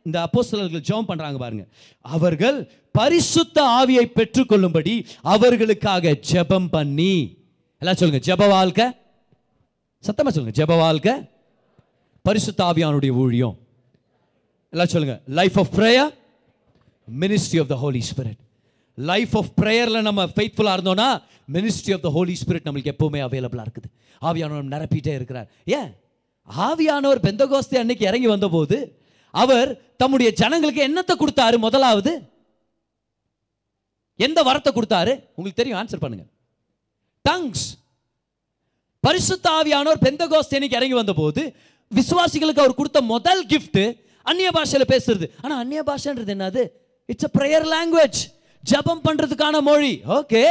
இந்த அப்போஸ்தலர்கள் ஜெபம் பண்றாங்க பாருங்க. அவர்கள் பரிசுத்த ஆவியை பெற்றுக்கொள்ளும்படி அவர்களுக்காக ஜெபம் பண்ணி எல்லாம் சொல்லுங்க. ஜப வாழ்க்கை. சத்தமா சொல்லுங்க. ஜப வாழ்க்கை. பரிசுத்த ஊழியம். எல்லாம் சொல்லுங்க. Life of prayer ministry of the Holy Spirit life of ப்ரேயரில் நம்ம ஃபெய்த்ஃபுல்லாக இருந்தோம்னா ministry of the Holy Spirit நம்மளுக்கு எப்பவுமே அவைலபிளாக இருக்குது. ஆவியானவர் நிரப்பிட்டே இருக்கிறார். ஏன்? ஆவியானவர் பெந்தகோஸ்தே அன்னைக்கு இறங்கி வந்தபோது அவர் தம்முடைய ஜனங்களுக்கு என்னத்தை கொடுத்தாரு முதலாவது? எந்த வரத்தை கொடுத்தாரு? உங்களுக்கு தெரியும் ஆன்சர் பண்ணுங்க. டங்ஸ் பரிசுத்த ஆவியானவர் பெந்தகோஸ்தே அன்னைக்கு இறங்கி வந்தபோது விசுவாசிகளுக்கு அவர் கொடுத்த முதல் கிஃப்ட் அந்நிய பாஷையில பேசுறது. ஆனால் அந்நிய பாஷைன்றது என்னது? இட்ஸ் அ ப்ரேயர் லாங்குவேஜ் ஜெபம் பண்ணுறதுக்கான மொழி. ஓகே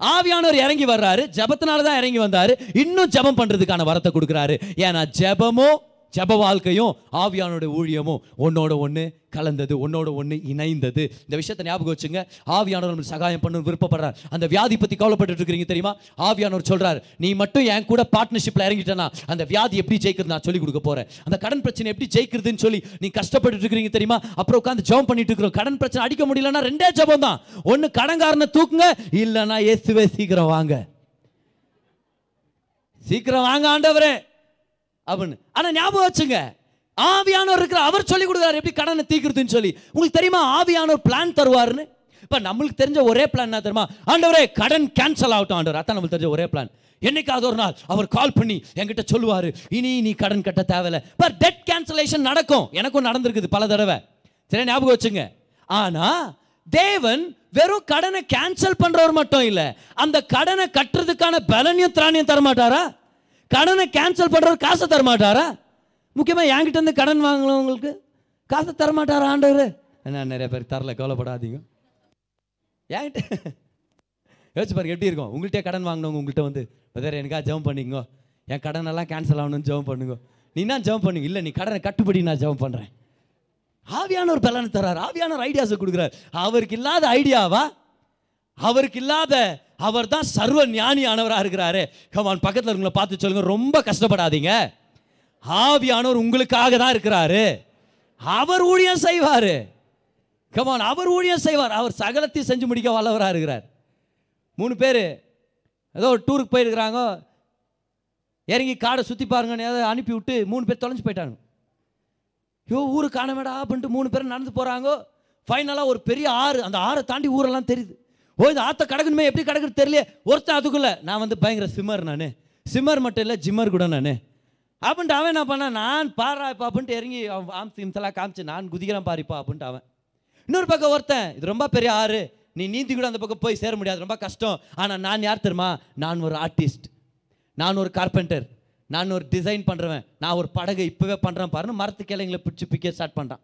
ஆவியானவர் இறங்கி வர்றாரு. ஜெபத்தினால தான் இறங்கி வந்தாரு. இன்னும் ஜெபம் பண்றதுக்கான வரத்தை கொடுக்குறாரு. ஏன்னா ஜபமோ ஜெப வாழ்க்கையும் ஆவியானோட ஊழியமும் ஒன்னோட ஒன்று கலந்தது ஒன்னோட ஒன்று இணைந்தது. இந்த விஷயத்தை ஞாபகம் வச்சுங்க. ஆவியானவர் நம்மளுக்கு சகாயம் பண்ணணும் விருப்பப்படுறார். அந்த வியாதி பற்றி கவலைப்பட்டு இருக்கிறீங்க தெரியுமா? ஆவியானவர் சொல்கிறார் நீ மட்டும் என் கூட பார்ட்னர்ஷிப்பில் இறங்கிட்டனா அந்த வியாதி எப்படி ஜெயிக்கிறது நான் சொல்லி கொடுக்க போகிறேன் அந்த கடன் பிரச்சனை எப்படி ஜெயிக்கிறதுன்னு சொல்லி நீ கஷ்டப்பட்டு இருக்கிறீங்க தெரியுமா? அப்புறம் உட்காந்து ஜபம் பண்ணிட்டு இருக்கிறோம். கடன் பிரச்சனை அடிக்க முடியலன்னா ரெண்டே ஜபம் தான். ஒன்று கடன்காரனை தூக்குங்க இல்லைன்னா இயேசுவே சீக்கிரம் வாங்க. சீக்கிரம் வாங்க ஆண்டவரே. அப்படின்னு. ஆனால் ஞாபகம் வச்சுங்க. ஆவியானவர் இருக்கிற அவர் சொல்லி கொடுக்குறாரு எப்படி கடனை தீக்கிறதுன்னு சொல்லி. உங்களுக்கு தெரியுமா ஆவியானவர் பிளான் தருவாருன்னு? இப்போ நம்மளுக்கு தெரிஞ்ச ஒரே பிளான் என்ன தெரியுமா? ஆண்டவரே கடன் கேன்சல் ஆகட்டும் ஆண்டவர். அதான் நம்மளுக்கு தெரிஞ்ச ஒரே பிளான் என்னைக்காவது ஒரு நாள் அவர் கால் பண்ணி என்கிட்ட சொல்லுவார் இனி நீ கடன் கட்ட தேவையில்ல. பட் டெட் கேன்சலேஷன் நடக்கும். எனக்கும் நடந்திருக்குது பல தடவை. சரி ஞாபகம் வச்சுங்க. ஆனா தேவன் வெறும் கடனை கேன்சல் பண்ணுறவர் மட்டும் இல்லை அந்த கடனை கட்டுறதுக்கான பலனையும் திராணியும் தரமாட்டாரா? கடனை கேன்சல் பண்றவர் காசை தரமாட்டாரா? முக்கியமாக என்கிட்ட இருந்து கடன் உங்களுக்கு காசை தரமாட்டாரா ஆண்டவர்? என்ன நிறைய பேர் தரல கவலைப்படாதீங்க. என்கிட்ட யோசிச்சு பாருங்க எப்படி இருக்கும்? உங்கள்கிட்ட கடன் வாங்கினவங்க உங்கள்கிட்ட வந்து வேறு எனக்கா ஜெபம் பண்ணிக்கோ. என் கடன் எல்லாம் கேன்சல் ஆகணும்னு ஜெபம் பண்ணுங்க நீ தான் ஜெபம் பண்ணுங்க இல்லை நீ கடனை கட்டுப்படி நான் ஜெபம் பண்றேன். ஆவியானவர் பலனை தரார் ஆவியானவர் ஐடியாஸை கொடுக்குறார். அவருக்கு இல்லாத ஐடியாவா அவருக்கு இல்லாத அவர் தான் சர்வ ஞானியானவராக இருக்கிறாரு. கமான் பக்கத்தில் இருக்கவங்கள பார்த்து சொல்லுங்க ரொம்ப கஷ்டப்படாதீங்க. ஆவியானவர் உங்களுக்காக தான் இருக்கிறாரு. அவர் ஊழியம் செய்வார். கமான் அவர் ஊழியம் செய்வார். அவர் சகலத்தையும் செஞ்சு முடிக்க வல்லவராக இருக்கிறார். மூணு பேர் ஏதோ ஒரு டூருக்கு போயிருக்கிறாங்க. இறங்கி காடை சுற்றி பாருங்கன்னு ஏதோ அனுப்பி விட்டு மூணு பேர் தொலைஞ்சு போயிட்டாங்க ஐயோ ஊரு காணமேடா அப்படின்ட்டு மூணு பேரும் நடந்து போகிறாங்க ஃபைனலாக ஒரு பெரிய ஆறு அந்த ஆறை தாண்டி ஊரெல்லாம் தெரியுது. ஓ இந்த ஆற்ற கடக்கணுமே எப்படி கடக்குறது தெரியல ஒருத்தன் அதுக்குள்ளே நான் வந்து பயங்கர சிம்மர் நான். சிம்மர் மட்டும் இல்லை ஜிம்மர் கூட நான். அப்படின்ட்டு அவன் என்ன பண்ணான்? நான் பாடுறா இப்போ அப்படின்ட்டு இறங்கி அவன் ஆம்ஸ் இம்செல்லாம் காமிச்சு நான் குதிக்கிறேன் பாரிப்பா அப்படின்ட்டு அவன். இன்னொரு பக்கம் ஒருத்தன் இது ரொம்ப பெரிய ஆறு. நீ நீந்தி கூட அந்த பக்கம் போய் சேர முடியாது ரொம்ப கஷ்டம். ஆனால் நான் யார் தெரியுமா? நான் ஒரு ஆர்டிஸ்ட் நான் ஒரு கார்பெண்டர் நான் ஒரு டிசைன் பண்ணுறவன் நான் ஒரு படகு இப்போவே பண்ணுறேன் பாருன்னு மரத்து கிளைங்களை பிடிச்சி பிக்க ஸ்டார்ட் பண்ணுறான்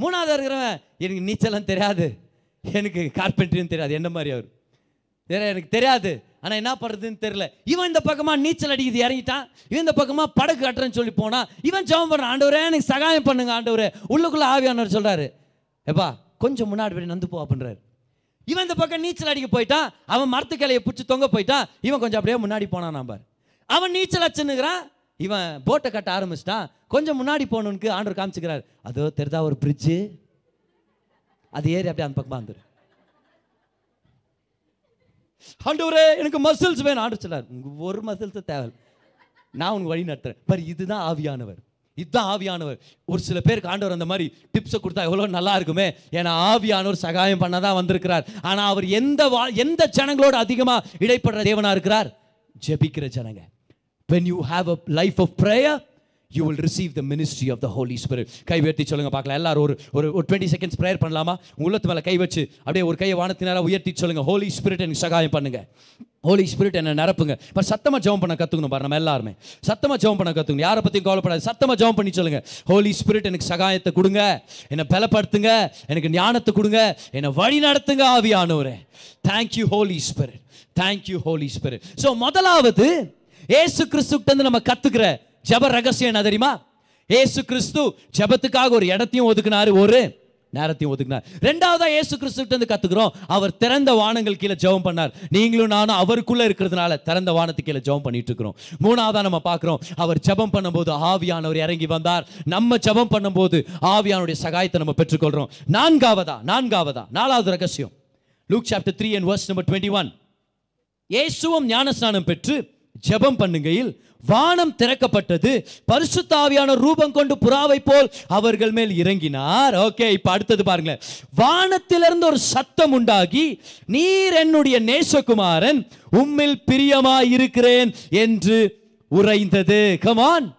மூணாவது இருக்கிறவன் எனக்கு நீச்சலாம் தெரியாது. எனக்கு கார்பெண்ட்ரின்னு தெரியாது. என்ன மாதிரி அவர்? வேற எனக்கு தெரியாது. ஆனால் என்ன பண்ணுறதுன்னு தெரியல. இவன் இந்த பக்கமாக நீச்சல் அடிக்குது இறங்கிட்டான். இவன் இந்த பக்கமாக படகு கட்டுறேன்னு சொல்லி போனான் இவன் ஜெபம் பண்ணுறான் ஆண்டவரே எனக்கு சகாயம் பண்ணுங்க ஆண்டவரே. உள்ளுக்குள்ளே ஆவியானவர் சொல்கிறாரு எப்பா கொஞ்சம் முன்னாடி போய் நந்து போ அப்படின்றாரு. இவன் இந்த பக்கம் நீச்சல் அடிக்க போயிட்டான். அவன் மரத்து கிளையை பிடிச்சி தொங்க போயிட்டான். இவன் கொஞ்சம் அப்படியே முன்னாடி போனான் நம்பர் அவன் நீச்சல் அச்சுன்னுக்கிறான் இவன் போட்டை கட்ட ஆரம்பிச்சிட்டான். கொஞ்சம் முன்னாடி போகணுனுக்கு ஆண்டவர் காமிச்சுக்கிறார். அதோ தெரிதா ஒரு பிரிட்ஜு அது ஏறி அப்படியே அந்த பக்கமாக வந்துரு. ஆண்டவரே எனக்கு மசில்ஸ் வேணும். ஆண்டு சொல்லார் ஒரு மசில்ஸ் தேவை நான் உனக்கு வழி நடத்துறேன். பர் இதுதான் ஆவியானவர். இதுதான் ஆவியானவர். ஒரு சில பேருக்கு ஆண்டவர் அந்த மாதிரி டிப்ஸை கொடுத்தா எவ்வளோ நல்லா இருக்குமே. ஏன்னா ஆவியானவர் சகாயம் பண்ண தான் வந்திருக்கிறார். ஆனால் அவர் எந்த வா எந்த ஜனங்களோடு அதிகமாக இடைப்படுற தேவனாக இருக்கிறார்? ஜெபிக்கிற ஜனங்க. When you have a life of prayer you will receive the ministry of the Holy Spirit கை உயர்த்தி சொல்லுங்க பார்க்கலாம். எல்லாரும் ஒரு ஒரு ஒரு டுவெண்ட்டி செகண்ட்ஸ் ப்ரேயர் பண்ணலாமா? உள்ளத்து மேலே கை வச்சு அப்படியே ஒரு கையை வானத்தினால உயர்த்தி சொல்லுங்க. ஹோலி ஸ்பிரிட் எனக்கு சகாயம் பண்ணுங்க. ஹோலி ஸ்பிரிட் என்ன நிரப்புங்க. இப்போ சத்தமாக ஜெபம் பண்ண கற்றுக்கணும் பாரு நம்ம எல்லாருமே. சத்தமாக ஜெபம் பண்ண கற்றுக்கணும் யாரை பற்றியும் கவலைப்படாது சத்தமாக ஜெபம் பண்ணி சொல்லுங்க. ஹோலி ஸ்பிரிட் எனக்கு சகாயத்தை கொடுங்க. என்னை பலப்படுத்துங்க. எனக்கு ஞானத்தை கொடுங்க. என்னை வழி நடத்துங்க ஆவியானவரே. Thank you Holy Spirit thank you Holy Spirit so முதலாவது ஏசு கிறிஸ்துக்கிட்ட நம்ம கற்றுக்கிற ஜப ரகசியம் என்ன தெரியுமா? ஏசு கிறிஸ்து ஜெபத்துக்காக ஒரு இடத்தையும் ஒதுக்குனாரு ஒரு நேரத்தையும் ஒதுக்குனார். ரெண்டாவதா ஏசு கிறிஸ்துவிட்ட இருந்து கத்துக்கிறோம் அவர் திறந்த வானங்கள் கீழே ஜெபம் பண்ணார். நீங்களும் நானும் அவருக்குள்ள இருக்கிறதுனால திறந்த வானத்து கீழே ஜெபம் பண்ணிட்டு இருக்கிறோம் மூணாவதா நம்ம பார்க்கிறோம் அவர் ஜெபம் பண்ணும்போது ஆவியானவர் இறங்கி வந்தார். நம்ம ஜெபம் பண்ணும்போது ஆவியானுடைய சகாயத்தை நம்ம பெற்றுக்கொள்றோம். நான்காவதா நான்காவதா நாலாவது ரகசியம். Luke chapter three and verse number twenty one இயேசுவும் ஞானஸ்நானம் பெற்று ஜெபம் பண்ணுகையில் வானம் திறக்கப்பட்டது. பரிசுத்தாவியான ரூபம் கொண்டு புறாவை போல் அவர்கள் மேல் இறங்கினார். ஓகே இப்ப அடுத்தது பாருங்களேன். வானத்திலிருந்து ஒரு சத்தம் உண்டாகி நீர் என்னுடைய நேசகுமாரன் உம்மில் பிரியமாய் இருக்கிறேன் என்று உரைந்தது கமான்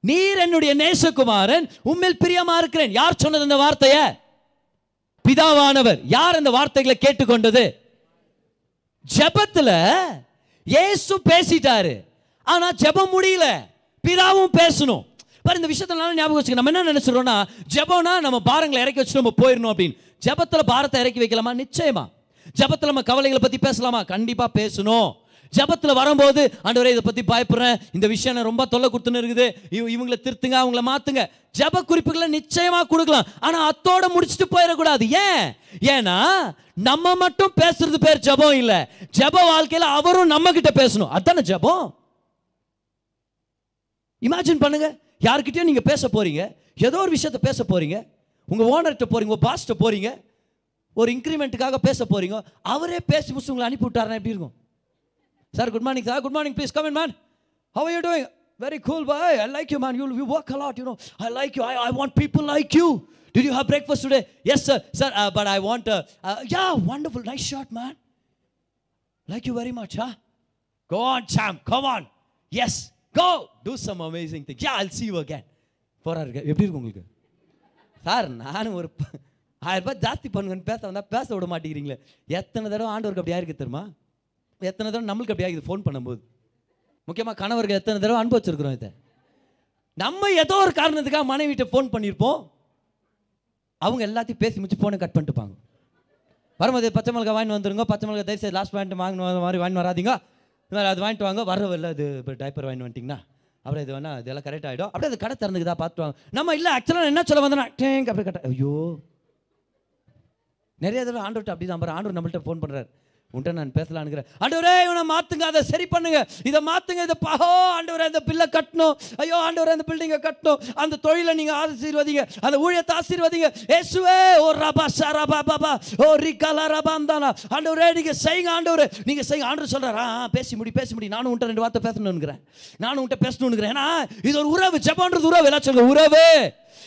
நீர் என்னுடைய நேசகுமாரன் உம்மில் பிரியமா இருக்கிறேன் யார் சொன்னது அந்த வார்த்தைய? பிதாவானவர். யார் அந்த வார்த்தைகளை கேட்டுக்கொண்டது? ஜெபத்துல இயேசு பேசிட்டாரு. ஆனால் ஜெபம் முடியல. பிதாவும் பேசணும். பாரு இந்த விஷயத்துல நல்லா ஞாபகம் வச்சுக்க. நம்ம என்ன நினைச்சிரோம்னா ஜெபம்னா நம்ம பாரங்களை இறக்கி வச்சு நம்ம போயிடணும் அப்படின்னு. ஜெபத்தில் பாரத்தை இறக்கி வைக்கலாமா? நிச்சயமா. ஜெபத்தில் நம்ம கவலைகளை பற்றி பேசலாமா? கண்டிப்பாக பேசணும். ஜபத்தில் வரும்போது ஆண்டவரே இதை பற்றி பயப்படுறேன். இந்த விஷயம் ரொம்ப தொல்லை கொடுத்துன்னு இருக்குது. இவ- இவங்களை திருத்துங்க அவங்கள மாற்றுங்க ஜெப குறிப்புகளை நிச்சயமாக கொடுக்கலாம். ஆனால் அத்தோட முடிச்சுட்டு போயிடக்கூடாது. ஏன்? ஏன்னா நம்ம மட்டும் பேசுறது பேர் ஜெபம் இல்லை. ஜப வாழ்க்கையில் அவரும் நம்ம கிட்ட பேசணும். அதானே ஜெபம்? இமேஜின் பண்ணுங்க. யார்கிட்டயும் நீங்கள் பேச போறீங்க. ஏதோ ஒரு விஷயத்த பேச போறீங்க. உங்கள் ஓனர்கிட்ட போறீங்க உங்கள் பாஸ்ட்ட போறீங்க. ஒரு இன்க்ரிமெண்ட்டுக்காக பேச போறீங்க. அவரே பேசி முடிச்சு உங்களை அனுப்பி விட்டாருன்னா எப்படி இருக்கும்? Sir good morning sir good morning please come in man how are you doing very cool boy I like you man you you work a lot you know I like you I I want people like you did you have breakfast today yes sir sir but I want ya wonderful nice shot man like you very much ha Go on, champ. Come on. Yes. Go. Do some amazing things. Yeah, I'll see you again. போறாரு எப்படி இருக்கும் உங்களுக்கு sir நானும் ஒரு ப- ஆயிரம் ரூபாய் ஜாஸ்தி பண்ணுங்கன்னு பேச வந்தா பேச விட மாட்டேங்கிறீங்களே எத்தனை தடவை ஆண்டவருக்கு அப்படியா இருக்கு தெரியுமா எத்தனை தடவை நம்மளுக்கு அப்படி ஆகுது ஃபோன் பண்ணும்போது? முக்கியமாக கணவர்கள் எத்தனை தடவை அனுபவிச்சிருக்கிறோம் இதை? நம்ம ஏதோ ஒரு காரணத்துக்காக மனைவிட்ட ஃபோன் பண்ணியிருப்போம். அவங்க எல்லாத்தையும் பேசி முடிச்சு ஃபோனை கட் பண்ணிட்டுப்பாங்க வரும்போது பச்சை மிளகா வாங்கிட்டு வந்துருங்க பச்சை மிளகா தயவு செய்து லாஸ்ட் வாங்கிட்டு வாங்கின மாதிரி வாங்கி வராதீங்க. இந்த மாதிரி அது வாங்கிட்டு வாங்க வரவில்லை இது இப்போ டைப்பர் வாங்கிட்டு வந்துட்டிங்கன்னா. அப்புறம் இது வேணா இதெல்லாம் கரெக்ட் ஆகிடும் அப்படியே அது கடை திறந்துக்குதா பார்த்துட்டு வாங்க. நம்ம இல்லை ஆக்சுவலாக என்ன சொல்ல வந்தோன்னா டேங்க் அப்படியே கட்ட ஐயோ. நிறைய தடவை ஆண்டவர்கிட்ட அப்படி தான் பாரு நம்மள்கிட்ட நம்மள்ட்ட ஃபோன் பண்ணுறாரு உன்ட்ட நான் பேசலான்னுக்கிறேன் ஆண்டவரே இவனை மாற்றுங்க அதை சரி பண்ணுங்க. இதை மாற்றுங்க இதை பஹோ ஆண்டவரே இந்த பில்லை கட்டணும். ஐயோ ஆண்டவரே அந்த பில்டிங்கை கட்டணும். அந்த தொழிலை நீங்கள் ஆசீர்வதிங்க. அந்த ஊழியத்தை ஆசீர்வதிங்க. ஏசுவே ஓ ரபா சரபா பாபா ஓ ரிகலா ரபாந்தானா ஆண்டவரே நீங்கள் செய்யுங்க ஆண்டவரே. நீங்கள் செய்யுங்க. ஆண்டவர் சொல்றாரு ஆ ஆ, பேசி முடி பேசி முடி. நானும் உன்ட்ட ரெண்டு வார்த்தை பேசணுங்கிறேன் நானும் உன்ட்ட பேசணுங்கிறேன் ஏன்னா இது ஒரு உறவு. ஜப்பான்றது உறவு. எல்லாம் சொல்லுங்க உறவு.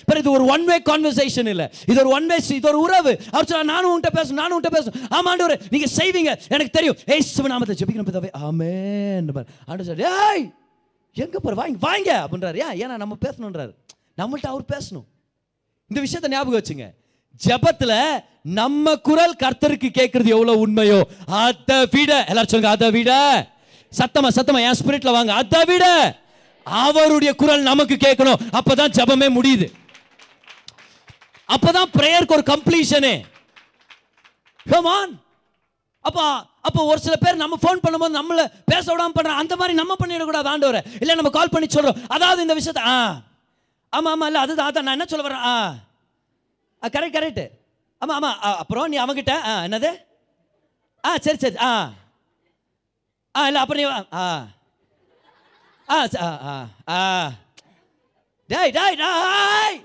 பிறகு இது ஒரு ஒன் வே கான்வர்சேஷன் இல்லை. இது ஒரு ஒன் வே இது ஒரு உறவு. அவர் சொல்ல நானும் உன்ட்ட பேசணும் நானும் உன்ட்ட பேசணும். ஆமாண்டவர் நீங்கள் செய்வீங்க. எனக்கு தெரியும். ஏசுவ நாமத்தை ஜெபிக்கணும் பிதாவே. ஆமென் ஆண்டு சார் ஏய் எங்கே போகிற வாங்க வாங்க அப்படின்றாரு. ஏன் ஏன்னா நம்ம பேசணுன்றாரு நம்மள்ட்ட அவர் பேசணும். இந்த விஷயத்தை ஞாபகம் வச்சுங்க. ஜெபத்துல நம்ம குரல் கர்த்தருக்கு கேட்கறது எவ்வளவு உண்மையோ அதை விட எல்லாரும் சொல்லுங்க அதை விட. சத்தமா சத்தமா என் ஸ்பிரிட்ல வாங்க. அதை விட. அவருடைய குரல் நமக்கு கேட்கணும். அப்பதான் ஜெபமே முடியுது. அப்பதான் பிரேயருக்கு ஒரு கம்ப்ளீஷனே கமான் அப்போ அப்போ ஒரு சில பேர் நம்ம ஃபோன் பண்ணும்போது நம்மளை பேச விடாமல் பண்ணுறோம் அந்த மாதிரி நம்ம பண்ணிடக்கூடாது ஆண்டவர். இல்லை நம்ம கால் பண்ணி சொல்கிறோம் அதாவது இந்த விஷயத்த ஆ. ஆமாம் ஆமாம் இல்லை அதுதான் அதான் நான் என்ன சொல்ல வரேன் ஆ. கரெக்ட் கரெக்ட் ஆமாம் ஆமாம் அப்புறம் நீ அவங்கிட்ட ஆ என்னது? ஆ சரி சரி ஆ. ஆ இல்லை அப்புறம் நீ ஆ ஆ. ஆ ஆ ஆ டேய் டேய் டேய்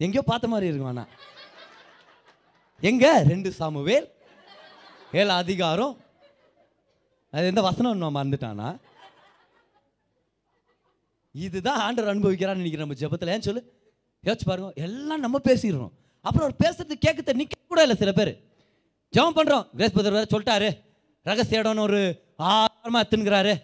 எங்கேயோ பார்த்த மாதிரி இருக்கும் ஆனால் எங்க? ரெண்டு சாமுவேல் ஏழு அதிகாரம். அது எந்த வசனம் நான் மறந்துட்டானா? இதுதான் ஆண்டவர் அனுபவிக்கிறான்னு நினைக்கிறேன் நம்ம ஜெபத்தில். ஏன் சொல்லு? யோசிச்சு பாருங்க எல்லாம் நம்ம பேசிடுறோம். அப்புறம் அவர் பேசுறது கேட்கறது நிற்க கூட இல்லை சில பேர். ஜெபம் பண்ணுறோம் கிரேஸ் பதர் சொல்லிட்டாரு. ரகசிய இடம்னு ஒரு ஆரமாக எத்துனுங்கிறாரு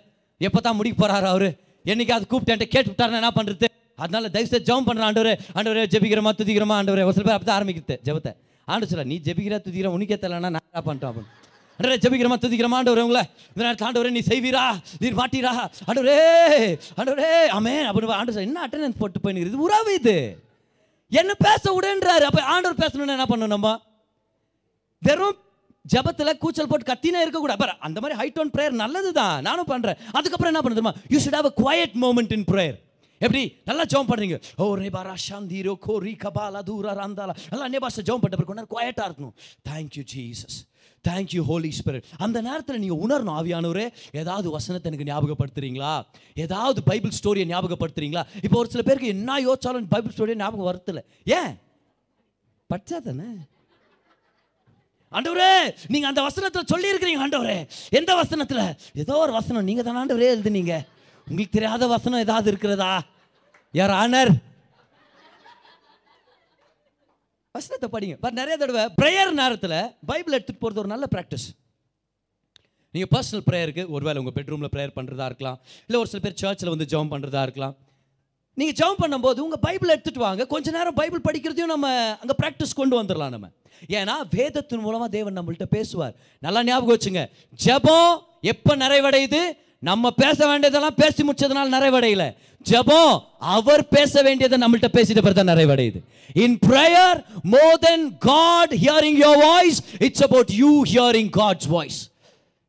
எப்போ தான் முடிக்க போறாரு அவர்? என்னைக்காவது கூப்பிட்டு என்கிட்ட கேட்டு விட்டாருன்னா என்ன பண்ணுறது அதனால தயவுசெய்து ஜெபம் பண்ணுறேன் ஆண்டவரே. ஆண்டவரே ஜெபிக்கிறமா துதிக்கிறோமா ஆண்டவரே. ஒரு சில பேர் அப்படி தான் ஆரம்பிக்கிறது ஜெபத்தை. ஆண்டு சொல்ல நீ ஜெபிக்கிற துதிக்கிற உனக்கே தெரியலன்னா நான் என்ன பண்ணிட்டோம் அப்படின்னு. ஆண்டவரே ஜெபிக்கிறமா துதிக்கிறமா ஆண்டவரே உங்களை இந்த நேரத்தில் ஆண்டவரே நீ செய்வீரா? நீர் மாட்டீரா? ஆண்டவரே ஆண்டவரே அமே அப்படின்னு ஆண்டு என்ன அட்டண்டன்ஸ் போட்டு போயின்னு இது உறவு இது. என்ன பேச விடுன்றாரு. அப்ப ஆண்டவர் பேசணும்னு என்ன பண்ணணும் நம்ம? வெறும் ஜபத்தில் கூச்சல் போட்டு கத்தினே இருக்க கூட பாரு அந்த மாதிரி ஹை டோன் ப்ரேயர் நல்லது தான் நானும் பண்றேன். அதுக்கப்புறம் என்ன பண்ணுதுமா you should have a quiet moment in prayer எப்படி? நல்லா ஜெபம் பண்றீங்க. ஓ ரே பாரா சாந்தீரோ கோரி கபாலா தூரா ராந்தாலா நல்லா அன்னே பாஷை ஜெபம் பண்ணுற பிறகு கொஞ்ச நேரம் குவைட்டா இருக்கணும். Thank you Jesus thank you Holy Spirit அந்த நேரத்தில் நீங்கள் உணரணும் ஆவியானவரே ஏதாவது வசனத்தை எனக்கு ஞாபகப்படுத்துறீங்களா? ஏதாவது பைபிள் ஸ்டோரியை ஞாபகப்படுத்துறீங்களா? இப்போ ஒரு சில பேருக்கு என்ன யோசிச்சாலும் பைபிள் ஸ்டோரியை ஞாபகம் வருத்துல ஏன்? படிச்சா தானே ஆண்டவரே நீங்க அந்த வசனத்தில் சொல்லி இருக்கிறீங்க ஆண்டவரே. எந்த வசனத்தில்? ஏதோ ஒரு வசனம். நீங்க தான் ஆண்டவரே எழுதுனீங்க. உங்களுக்கு தெரியாத வசனம் ஏதாவது இருக்கிறதா? யார் ஆனர்? வசனத்தை படிங்க. பட் நிறைய தடவை ப்ரேயர் நேரத்தில் பைபிள் எடுத்துகிட்டு போகிறது ஒரு நல்ல ப்ராக்டிஸ் நீங்கள் பர்சனல் ப்ரேயருக்கு ஒருவேளை உங்கள் பெட்ரூமில் ப்ரேயர் பண்ணுறதா இருக்கலாம். இல்லை ஒரு சில பேர் சர்ச்சில் வந்து ஜெபம் பண்ணுறதா இருக்கலாம். நீங்கள் ஜெபம் பண்ணும்போது உங்கள் பைபிள் எடுத்துகிட்டு வாங்க. கொஞ்ச நேரம் பைபிள் படிக்கிறதையும் நம்ம அங்கே ப்ராக்டிஸ் கொண்டு வந்துடலாம் நம்ம. ஏன்னா வேதத்தின் மூலமாக தேவன் நம்மள்கிட்ட பேசுவார். நல்லா ஞாபகம் வச்சுங்க. ஜெபம் எப்போ நிறைவடையுது? நம்ம பேச வேண்டியதெல்லாம் பேசி முடிச்சதுனால நிறைவடையல. ஜெபம் அவர் பேச வேண்டியதை நம்மள்ட்ட பேசிட்ட பிறகு தான் நிறைவடையுது. In prayer more than God hearing your voice it's about you hearing God's voice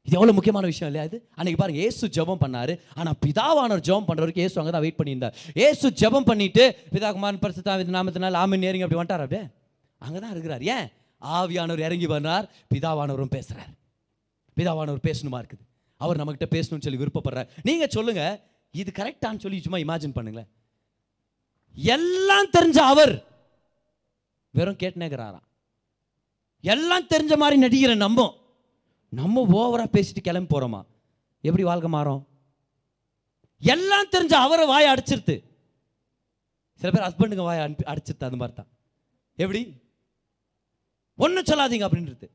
இது எவ்வளவு முக்கியமான விஷயம் இல்லையா இது? அன்னைக்கு பாருங்க ஏசு ஜெபம் பண்ணாரு. ஆனா பிதாவானவர் ஜெபம் பண்ணுறவருக்கு ஏசு அங்கே தான் வெயிட் பண்ணியிருந்தார். ஏசு ஜெபம் பண்ணிட்டு பிதா குமாரன் பரிசுத்தாவின் நாமத்தினால் ஆமின் நேரிங்க அப்படி வந்துட்டார் அப்படியே? அங்கே தான் இருக்கிறார். ஏன்? ஆவியானவர் இறங்கி வந்தார் பிதாவானவரும் பேசுறார். பிதாவானவர் பேசணுமா இருக்குது? அவர் நம்மகிட்ட பேசணும்னு சொல்லி விருப்பப்படுறார். நீங்க சொல்லுங்க இது கரெக்டான்னு சொல்லி சும்மா இமேஜின் பண்ணுங்களேன். எல்லாம் தெரிஞ்ச அவர் வெறும் கேட்டுனேங்கிறாராம் எல்லாம் தெரிஞ்ச மாதிரி நடிகரை நம்பும். நம்ம ஓவரா பேசிட்டு கிளம்பி போறோமா? எப்படி வாழ்க்கை மாறும்? எல்லாம் தெரிஞ்ச அவரை வாயை அடிச்சிருது சில பேர் ஹஸ்பண்டுங்க வாயை அனுப்பி அடிச்சிருது அந்த மாதிரி தான். எப்படி? ஒன்றும் சொல்லாதீங்க அப்படின்றது.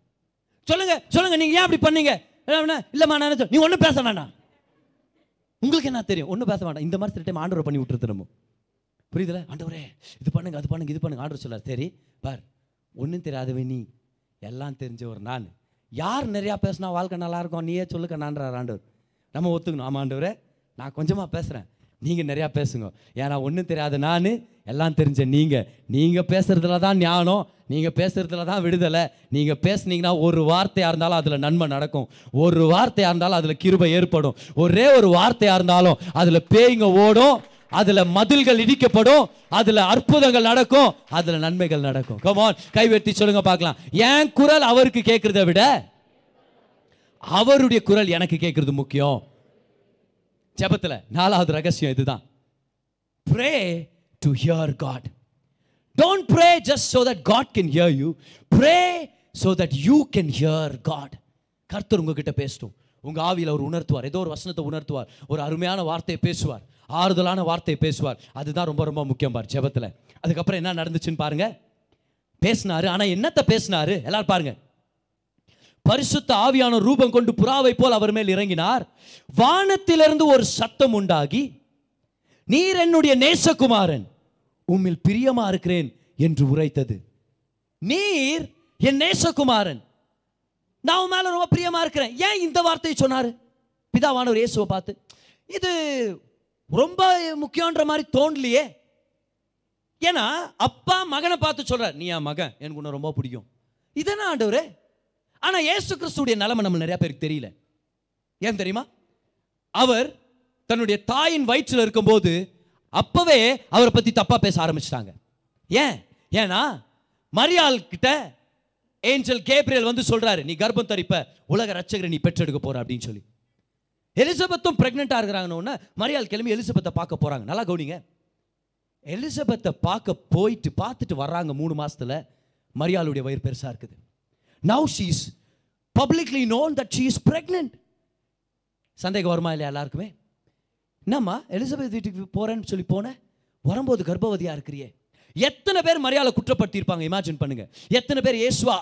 சொல்லுங்க சொல்லுங்க நீங்க ஏன் அப்படி பண்ணீங்க? இல்லைம்மா நான் நீ ஒன்றும் பேச வேண்டாம் உங்களுக்கு என்ன தெரியும்? ஒன்றும் பேச வேண்டாம் இந்த மாதிரி சில டைம் ஆண்டவரை பண்ணி விட்டுருது நம்ம. புரியுதுல? ஆண்டவரே இது பண்ணுங்க அது பண்ணுங்க இது பண்ணுங்க. ஆண்டவர் சொல்லார் சரி பார் ஒன்றும் தெரியாதவன் நீ எல்லாம் தெரிஞ்சவர் நான் யார் நிறையா பேசினா வாழ்க்கை நல்லா இருக்கும்? நீயே சொல்லுக்க நான்றார் ஆண்டவர். நம்ம ஒத்துக்கணும். ஆமா ஆண்டவரே நான் கொஞ்சமாக பேசுகிறேன் நீங்கள் நிறையா பேசுங்க. ஏன்னா ஒன்றும் தெரியாத நான் எல்லாம் தெரிஞ்ச நீங்கள் நீங்கள் பேசுகிறதுல தான் ஞானம் நீங்கள் பேசுகிறதுல தான் விடுதலை. நீங்கள் பேசுனீங்கன்னா ஒரு வார்த்தையாக இருந்தாலும் அதில் நன்மை நடக்கும். ஒரு வார்த்தையாக இருந்தாலும் அதில் கிருபை ஏற்படும். ஒரே ஒரு வார்த்தையாக இருந்தாலும் அதில் பேய்ங்க ஓடும் அதில் மதில்கள் இடிக்கப்படும் அதில் அற்புதங்கள் நடக்கும் அதில் நன்மைகள் நடக்கும். கமான் கைவெட்டி சொல்லுங்க பார்க்கலாம். என் குரல் அவருக்கு கேட்குறத விட அவருடைய குரல் எனக்கு கேட்குறது முக்கியம். ஜபத்தில் நாலாவது ரகசியம் இதுதான். Pray to hear God don't pray just so that God can hear you pray so that you can hear God கர்த்தர் உங்ககிட்ட பேசட்டும். உங்கள் ஆவியில் அவர் உணர்த்துவார். ஏதோ ஒரு வசனத்தை உணர்த்துவார். ஒரு அருமையான வார்த்தையை பேசுவார். ஆறுதலான வார்த்தையை பேசுவார். அதுதான் ரொம்ப ரொம்ப முக்கியம் பார் ஜெபத்தில். அதுக்கப்புறம் என்ன நடந்துச்சுன்னு பாருங்கள் பேசினாரு. ஆனால் என்னத்தை பேசினாரு? எல்லாரும் பாருங்கள் பரிசுத்த ஆவியான ரூபம் கொண்டு புறாவை போல் அவர் மேல் இறங்கினார். வானத்திலிருந்து ஒரு சத்தம் உண்டாகி நீர் என்னுடைய நேசகுமாரன் உம்மில் பிரியமா இருக்கிறேன் என்று உரைத்தது. நீர் என் நேசகுமாரன் நான் உன் மேல ரொம்ப பிரியமா இருக்கிறேன். ஏன் இந்த வார்த்தையை சொன்னாரு? பிதாவானவர் இயேசுவை பார்த்து இது ரொம்ப முக்கியன்ற மாதிரி தோணலையே. ஏன்னா அப்பா மகனை பார்த்து சொல்றார் நீ என் மகன் எனக்கு உன்னை ரொம்ப பிடிக்கும். இதென்ன ஆண்டவரே? ஆனால் ஏசு கிறிஸ்துடைய நிலைமை நம்ம நிறைய பேருக்கு தெரியல. ஏன் தெரியுமா? அவர் தன்னுடைய தாயின் வயிற்றில் இருக்கும்போது அப்பவே அவரை பற்றி தப்பாக பேச ஆரம்பிச்சிட்டாங்க. ஏன்? ஏன்னா மரியாள் கிட்ட ஏஞ்சல் கேப்ரியல் வந்து சொல்கிறாரு நீ கர்ப்பம் தரிப்ப உலக ரச்சகரை நீ பெற்றெடுக்க போற அப்படின்னு சொல்லி. எலிசபெத்தும் ப்ரெக்னெண்ட்டாக இருக்கிறாங்கன்னு மரியாள் கிளம்பி எலிசபெத்தை பார்க்க போகிறாங்க நல்லா கவுனிங்க. எலிசபெத்தை பார்க்க போயிட்டு பார்த்துட்டு வர்றாங்க மூணு மாதத்தில் மரியாளுடைய வயிறு பெருசாக இருக்குது. Now she's publicly known that she is pregnant சந்தேகம் வருமா இல்லையா எல்லாருக்குமே? என்னம்மா எலிசபெத் வீட்டுக்கு போகிறேன்னு சொல்லி போனேன் வரும்போது கர்ப்பவதியாக இருக்கிறியே. எத்தனை பேர் மரியாதை குற்றப்படுத்தியிருப்பாங்க? இமேஜின் பண்ணுங்க. எத்தனை பேர் ஏசுவா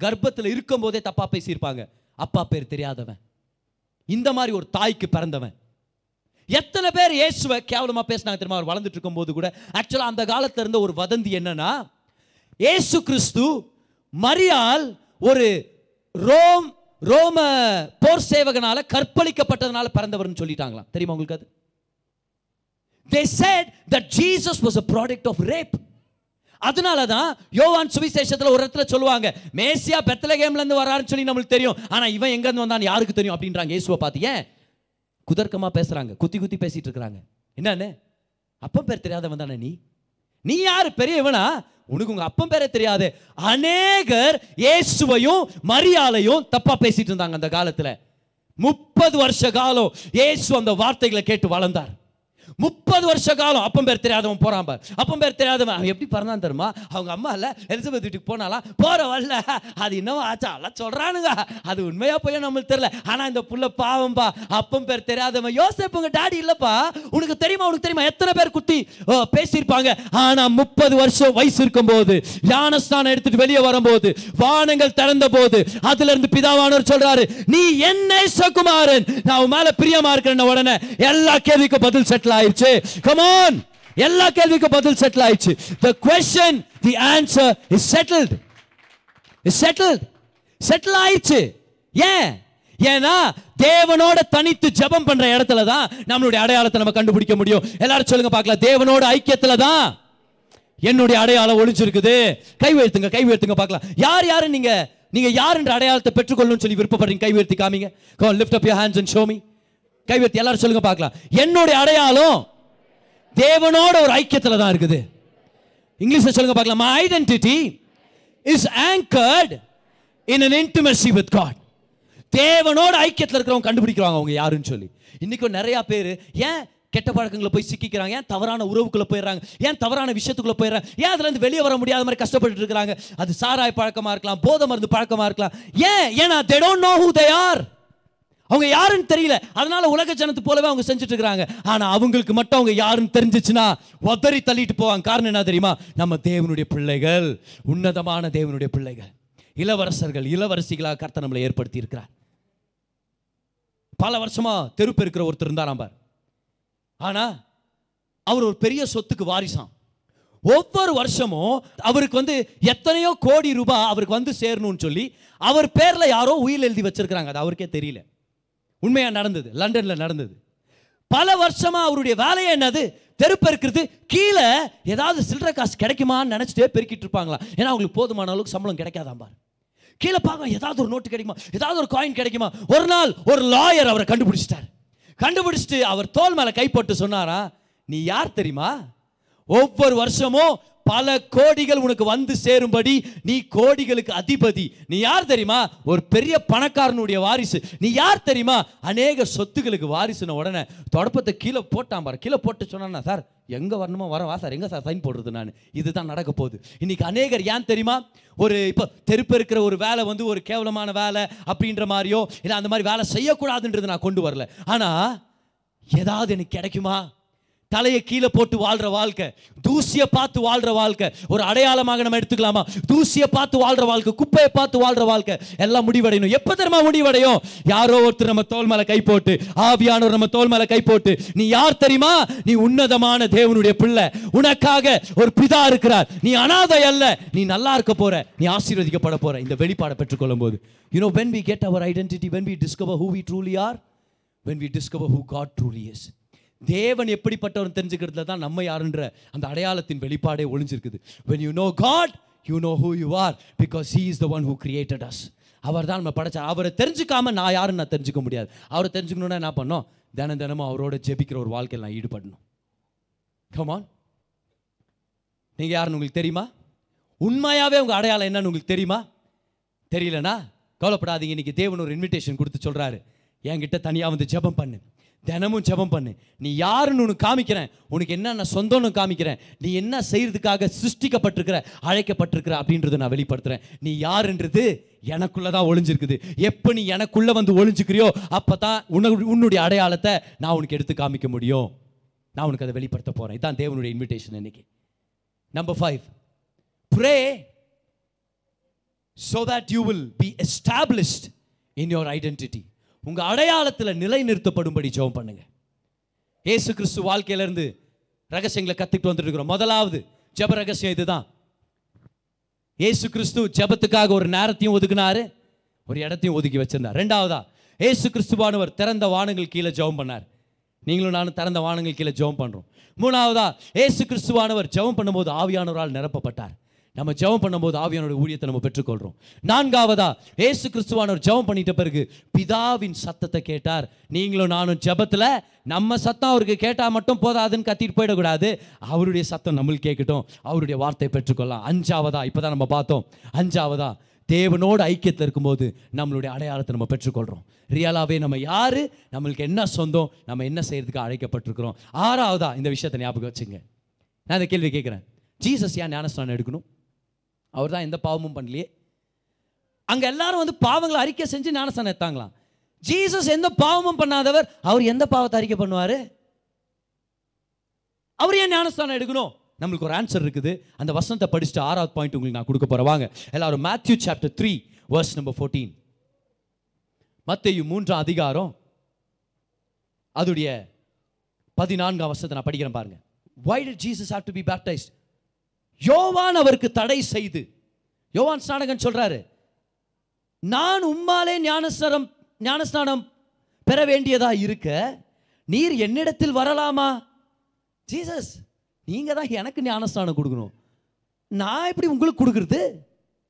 கர்ப்பத்தில் இருக்கும் போதே தப்பா பேசியிருப்பாங்க? அப்பா பேர் தெரியாதவன். இந்த மாதிரி ஒரு தாய்க்கு பிறந்தவன். எத்தனை பேர் இயேசுவை கேவலமா பேசினாங்க தெரியுமா? அவர் வளர்ந்துட்டு இருக்கும்போது கூட. ஆக்சுவலாக அந்த காலத்துல இருந்த ஒரு வதந்தி என்னன்னா ஏசு கிறிஸ்து மரியாள் ஒரு ரோம் ரோம போர் சேவகனால கற்பழிக்கப்பட்டதனால பிறந்தவர்னு சொல்லிட்டாங்களாம். தெரியுமா உங்களுக்கு அது? They said that Jesus was a product of rape அதனால தான் யோவான் சுவிசேஷத்தில் ஒரு இடத்துல சொல்லுவாங்க மேசியா பெத்தலகேம்லேருந்து வராருன்னு சொல்லி நம்மளுக்கு தெரியும். ஆனால் இவன் எங்கேருந்து வந்தான்னு யாருக்கு தெரியும் அப்படின்றாங்க. இயேசுவை பார்த்து ஏன்? குதர்க்கமாக பேசுகிறாங்க குத்தி குத்தி பேசிகிட்டு இருக்கிறாங்க. என்னன்னு? அப்போ பேர் தெரியாதவன் தானே நீ? நீ யார்? பெரியவனா? உனக்கு உங்க அப்பன் பேரே தெரியாது. அநேகர் இயேசுவையும் மரியாதையும் தப்பா பேசிட்டு இருந்தாங்க அந்த காலத்துல. முப்பது வருஷ காலம் இயேசு அந்த வார்த்தைகளை கேட்டு வளர்ந்தார். முப்பது வருஷ காலம் அப்பம் பேர் தெரியாதவன் போறான் பார். அப்பன் பேர் தெரியாதவன் அவன் எப்படி பிறந்தான் தெரியுமா? அவங்க அம்மா இல்ல எலிசபெத் வீட்டுக்கு போனாலாம் போற வரல அது என்னவோ ஆச்சா எல்லாம் சொல்றானுங்க. அது உண்மையா போய் நம்மளுக்கு தெரியல. ஆனா இந்த புள்ள பாவம்பா அப்பம் பேர் தெரியாதவன். யோசிப்பு உங்க டாடி இல்லப்பா? உனக்கு தெரியுமா உனக்கு தெரியுமா? எத்தனை பேர் குத்தி ஓ, பேசியிருப்பாங்க. ஆனா முப்பது வருஷம் வயசு இருக்கும்போது ஞானஸ்தானம் எடுத்துட்டு வெளியே வரும்போது வானங்கள் திறந்த போது அதுல இருந்து பிதாவானவர் சொல்றாரு நீ என்ன குமாரன் நான் உன் மேல பிரியமா இருக்கிறேன் உடனே எல்லா கேள்விக்கும் பதில் செட்டில் ஆகி ஆயிடுச்சு கமான் எல்லா கேள்விக்கும் பதில் செட்டில் ஆயிடுச்சு the question the answer is settled is settled settle ஆயிடுச்சு. ஏன்? ஏன்னா தேவனோட தனித்து ஜெபம் பண்ற இடத்துல தான் நம்மளுடைய அடையாளத்தை நம்ம கண்டுபிடிக்க முடியும். எல்லாரும் சொல்லுங்க பார்க்கலாம். தேவனோட ஐக்கியத்துல தான் என்னுடைய அடையாளம் ஒளிஞ்சிருக்குது. கை உயர்த்துங்க கை உயர்த்துங்க பார்க்கலாம். யார் யாரு நீங்க? நீங்க யார் என்ற அடையாளத்தை பெற்றுக்கொள்ளணும்னு சொல்லி விருப்பப்படுறீங்க? கை உயர்த்தி காமிங்க. Lift up lift up your hands show கை உயர்த்தி எல்லாரும் சொல்லுங்க பார்க்கலாம். என்னுடைய அடையாளம் தேவனோட ஒரு ஐக்கியத்தில் தான் இருக்குது. இங்கிலீஷில் சொல்லுங்க பார்க்கலாம். My identity is anchored in an intimacy with God தேவனோட ஐக்கியத்தில் இருக்கிறவங்க கண்டுபிடிக்கிறாங்க அவங்க யாருன்னு சொல்லி. இன்னைக்கும் நிறையா பேர் ஏன் கெட்ட பழக்கங்களை போய் சிக்கிக்கிறாங்க? ஏன் தவறான உறவுக்குள்ளே போயிடுறாங்க? ஏன் தவறான விஷயத்துக்குள்ளே போயிடுறாங்க? ஏன் அதுலேருந்து வெளியே வர முடியாத மாதிரி கஷ்டப்பட்டு இருக்கிறாங்க? அது சாராய் பழக்கமாக இருக்கலாம் போதை மருந்து பழக்கமாக இருக்கலாம். ஏன்? ஏன்னா they don't know who they are அவங்க யாருன்னு தெரியல. அதனால உலக ஜனத்து போலவே அவங்க செஞ்சுட்டு இருக்கிறாங்க ஆனா அவங்களுக்கு மட்டும் அவங்க யாருன்னு தெரிஞ்சிச்சுன்னா உதறி தள்ளிட்டு போவாங்க. காரணம் என்ன தெரியுமா? நம்ம தேவனுடைய பிள்ளைகள் உன்னதமான தேவனுடைய பிள்ளைகள். இளவரசர்கள் இளவரசிகளாக கர்த்த நம்மளை ஏற்படுத்தி இருக்கிறார் பல வருஷமா தெருப்பு இருக்கிற ஒருத்தர் இருந்தாராம் பார். ஆனா அவர் ஒரு பெரிய சொத்துக்கு வாரிசாம். ஒவ்வொரு வருஷமும் அவருக்கு வந்து எத்தனையோ கோடி ரூபாய் அவருக்கு வந்து சேரணும்னு சொல்லி அவர் பேரில் யாரோ உயிர் எழுதி வச்சிருக்கிறாங்க. அது அவருக்கே தெரியல. உண்மையாக நடந்தது லண்டனில் நடந்தது. பல வருஷமா அவருடைய வேலையை என்னது? தெருப்பெருக்கிறது கீழே ஏதாவது சில்லற காசு கிடைக்குமான்னு நினச்சிட்டே பெருக்கிட்டு இருப்பாங்களா? ஏன்னா அவங்களுக்கு போதுமான அளவுக்கு சம்பளம் கிடைக்காதான் பாரு. கீழே பார்க்க ஏதாவது ஒரு நோட்டு கிடைக்குமா? ஏதாவது ஒரு காயின் கிடைக்குமா? ஒரு நாள் ஒரு லாயர் அவரை கண்டுபிடிச்சிட்டார். கண்டுபிடிச்சிட்டு அவர் தோல் மேல கைப்பட்டு சொன்னாரா நீ யார் தெரியுமா? ஒவ்வொரு வருஷமும் பல கோடிகள் உனக்கு வந்து சேரும்படி நீ கோடிகளுக்கு அதிபதி. நீ யார் தெரியுமா? ஒரு பெரிய பணக்காரனுடைய வாரிசு. நீ யார் தெரியுமா? அநேக சொத்துக்களுக்கு வாரிசுன உடனே தொடப்பத்தை கீழே போட்டான் பாரு. கீழே போட்டு சொன்னா சார் எங்க வரணுமோ வரவா சார். எங்க சார் சைன் போடுறது நான்? இதுதான் நடக்க போகுது. இன்னைக்கு அநேகர் ஏன் தெரியுமா? ஒரு இப்போ தெருப்பு இருக்கிற ஒரு வேலை வந்து ஒரு கேவலமான வேலை அப்படின்ற மாதிரியோ இல்லை அந்த மாதிரி வேலை செய்யக்கூடாதுன்றது நான் கொண்டு வரல. ஆனா ஏதாவது எனக்கு கிடைக்குமா? தலையை கீழே போட்டு வாழ்ற வாழ்க்கை தூசியை பார்த்து வாழ்ற வாழ்க்கை. ஒரு அடையாளமாக நம்ம எடுத்துக்கலாமா? தூசியை பார்த்து வாழ்ற வாழ்க்கை குப்பையை பார்த்து வாழ்ற வாழ்க்கை. எல்லாம் முடிவடையணும். எப்போ தெரியுமா முடிவடையும்? யாரோ ஒருத்தர் நம்ம தோல் மேலே கை போட்டு ஆவியானவர் நம்ம தோல் மேலே கை போட்டு நீ யார் தெரியுமா? நீ உன்னதமான தேவனுடைய பிள்ளை. உனக்காக ஒரு பிதா இருக்கிறார். நீ அனாதை அல்ல. நீ நல்லா இருக்க போற. நீ ஆசீர்வதிக்கப்பட போற. இந்த வெளிப்பாடை பெற்றுக்கொள்ளும் போது you know when we get our identity when we discover who we truly are when we discover who God truly is தேவன் எப்படிப்பட்டவர் தெரிஞ்சுக்கிறதுல தான் நம்ம யாருன்ற அந்த அடையாளத்தின் வெளிப்பாடே ஒளிஞ்சிருக்குது. When you know God you know who you are because he is the one who created us அவர் தான் நம்ம படைச்சார் அவரை தெரிஞ்சுக்காம நான் யாருன்னு நான் தெரிஞ்சுக்க முடியாது. அவரை தெரிஞ்சுக்கணும்னா என்ன பண்ணோம் தினம் தினமும் அவரோட ஜெபிக்கிற ஒரு வாழ்க்கையில் நான் ஈடுபடணும். கமான் நீங்கள் யாருன்னு உங்களுக்கு தெரியுமா? உண்மையாகவே உங்கள் அடையாளம் என்னன்னு உங்களுக்கு தெரியுமா? தெரியலனா கவலைப்படாதீங்க. இன்னைக்கு தேவன் ஒரு இன்விடேஷன் கொடுத்து சொல்கிறாரு என்கிட்ட தனியாக வந்து ஜெபம் பண்ணு. தினமும் ஜெபம் பண்ணு. நீ யாருன்னு உனக்கு காமிக்கிறேன். உனக்கு என்னென்ன சொந்தம்னு காமிக்கிறேன். நீ என்ன செய்கிறதுக்காக சிருஷ்டிக்கப்பட்டிருக்கிற அழைக்கப்பட்டிருக்கிற அப்படின்றத நான் வெளிப்படுத்துகிறேன் நீ யாருன்றது எனக்குள்ளே தான் ஒளிஞ்சிருக்குது. எப்போ நீ எனக்குள்ளே வந்து ஒளிஞ்சுக்கிறியோ அப்பதான் உன உன்னுடைய அடையாளத்தை நான் உனக்கு எடுத்து காமிக்க முடியும். நான் உனக்கு அதை வெளிப்படுத்த போகிறேன் இதான் தேவனுடைய இன்விடேஷன் இன்னைக்கு. Number five pray so that you will be established in your identity உங்கள் அடையாளத்தில் நிலை நிலைநிறுத்தப்படும்படி ஜெபம் பண்ணுங்க. ஏசு கிறிஸ்து வாழ்க்கையிலேருந்து ரகசியங்களை கற்றுக்கிட்டு வந்துட்டு இருக்கிறோம் முதலாவது ஜப ரகசியம் இதுதான். ஏசு கிறிஸ்து ஜெபத்துக்காக ஒரு நேரத்தையும் ஒதுக்குனாரு ஒரு இடத்தையும் ஒதுக்கி வச்சிருந்தார். ரெண்டாவதா ஏசு கிறிஸ்துவானவர் திறந்த வானங்கள் கீழே ஜெபம் பண்ணார். நீங்களும் நானும் திறந்த வானங்கள் கீழே ஜெபம் பண்ணுறோம் மூணாவதா ஏசு கிறிஸ்துவானவர் ஜெபம் பண்ணும்போது ஆவியானவரால் நிரப்பப்பட்டார். நம்ம ஜெபம் பண்ணும்போது ஆவியானோட ஊழியத்தை நம்ம பெற்றுக்கொள்கிறோம் நான்காவதா இயேசு கிறிஸ்துவானவர் ஜெபம் பண்ணிட்ட பிறகு பிதாவின் சத்தத்தை கேட்டார். நீங்களும் நானும் ஜெபத்தில் நம்ம சத்தம் அவருக்கு கேட்டால் மட்டும் போதாதுன்னு கத்திட்டு போயிடக்கூடாது. அவருடைய சத்தம் நம்மளுக்கு கேட்கட்டும். அவருடைய வார்த்தையை பெற்றுக்கொள்ளலாம். அஞ்சாவதா இப்பதான் நம்ம பார்த்தோம். அஞ்சாவதா தேவனோடு ஐக்கியத்தில் இருக்கும்போது நம்மளுடைய அடையாளத்தை நம்ம பெற்றுக்கொள்கிறோம் ரியலாகவே நம்ம யார்? நம்மளுக்கு என்ன சொந்தம்? நம்ம என்ன செய்கிறதுக்கு அழைக்கப்பட்டிருக்கிறோம்? ஆறாவதா இந்த விஷயத்தை ஞாபகம் வச்சுங்க. நான் இந்த கேள்வி கேட்குறேன். ஜீசஸ் ஏன் ஞானஸ்நானம் எடுக்கணும்? அவர் தான் எந்த பாவமும் பண்ணலையே. அங்கே எல்லாரும் வந்து பாவங்களை அறிக்கை செஞ்சு ஞானஸ்தானம் எடுத்தாங்களாம் ஜீசஸ் எந்த பாவமும் பண்ணாதவர் அவர் எந்த பாவத்தை அறிக்கை பண்ணுவார்? அவர் ஏன் ஞானஸ்தானம் எடுக்கணும்? நம்மளுக்கு ஒரு ஆன்சர் இருக்குது. அந்த வசனத்தை படிச்சுட்டு ஆறாவது பாயிண்ட் உங்களுக்கு நான் கொடுக்க போகிறேன் வாங்க எல்லாரும் Matthew chapter three verse number fourteen Mattheyu மூன்றாம் அதிகாரம் அதுடைய பதினான்காம் வசனத்தை நான் படிக்கிறேன் பாருங்க. Why did jesus have to be baptized? யோவான் அவருக்கு தடை செய்து யோவான் ஸ்நானகன் சொல்கிறாரு நான் உம்மாலே ஞானஸ்நானம் ஞானஸ்நானம் பெற வேண்டியதா இருக்க நீர் என்னிடத்தில் வரலாமா? ஜீசஸ் நீங்கள் தான் எனக்கு ஞானஸ்நானம் கொடுக்கணும். நான் எப்படி உங்களுக்கு கொடுக்குறது?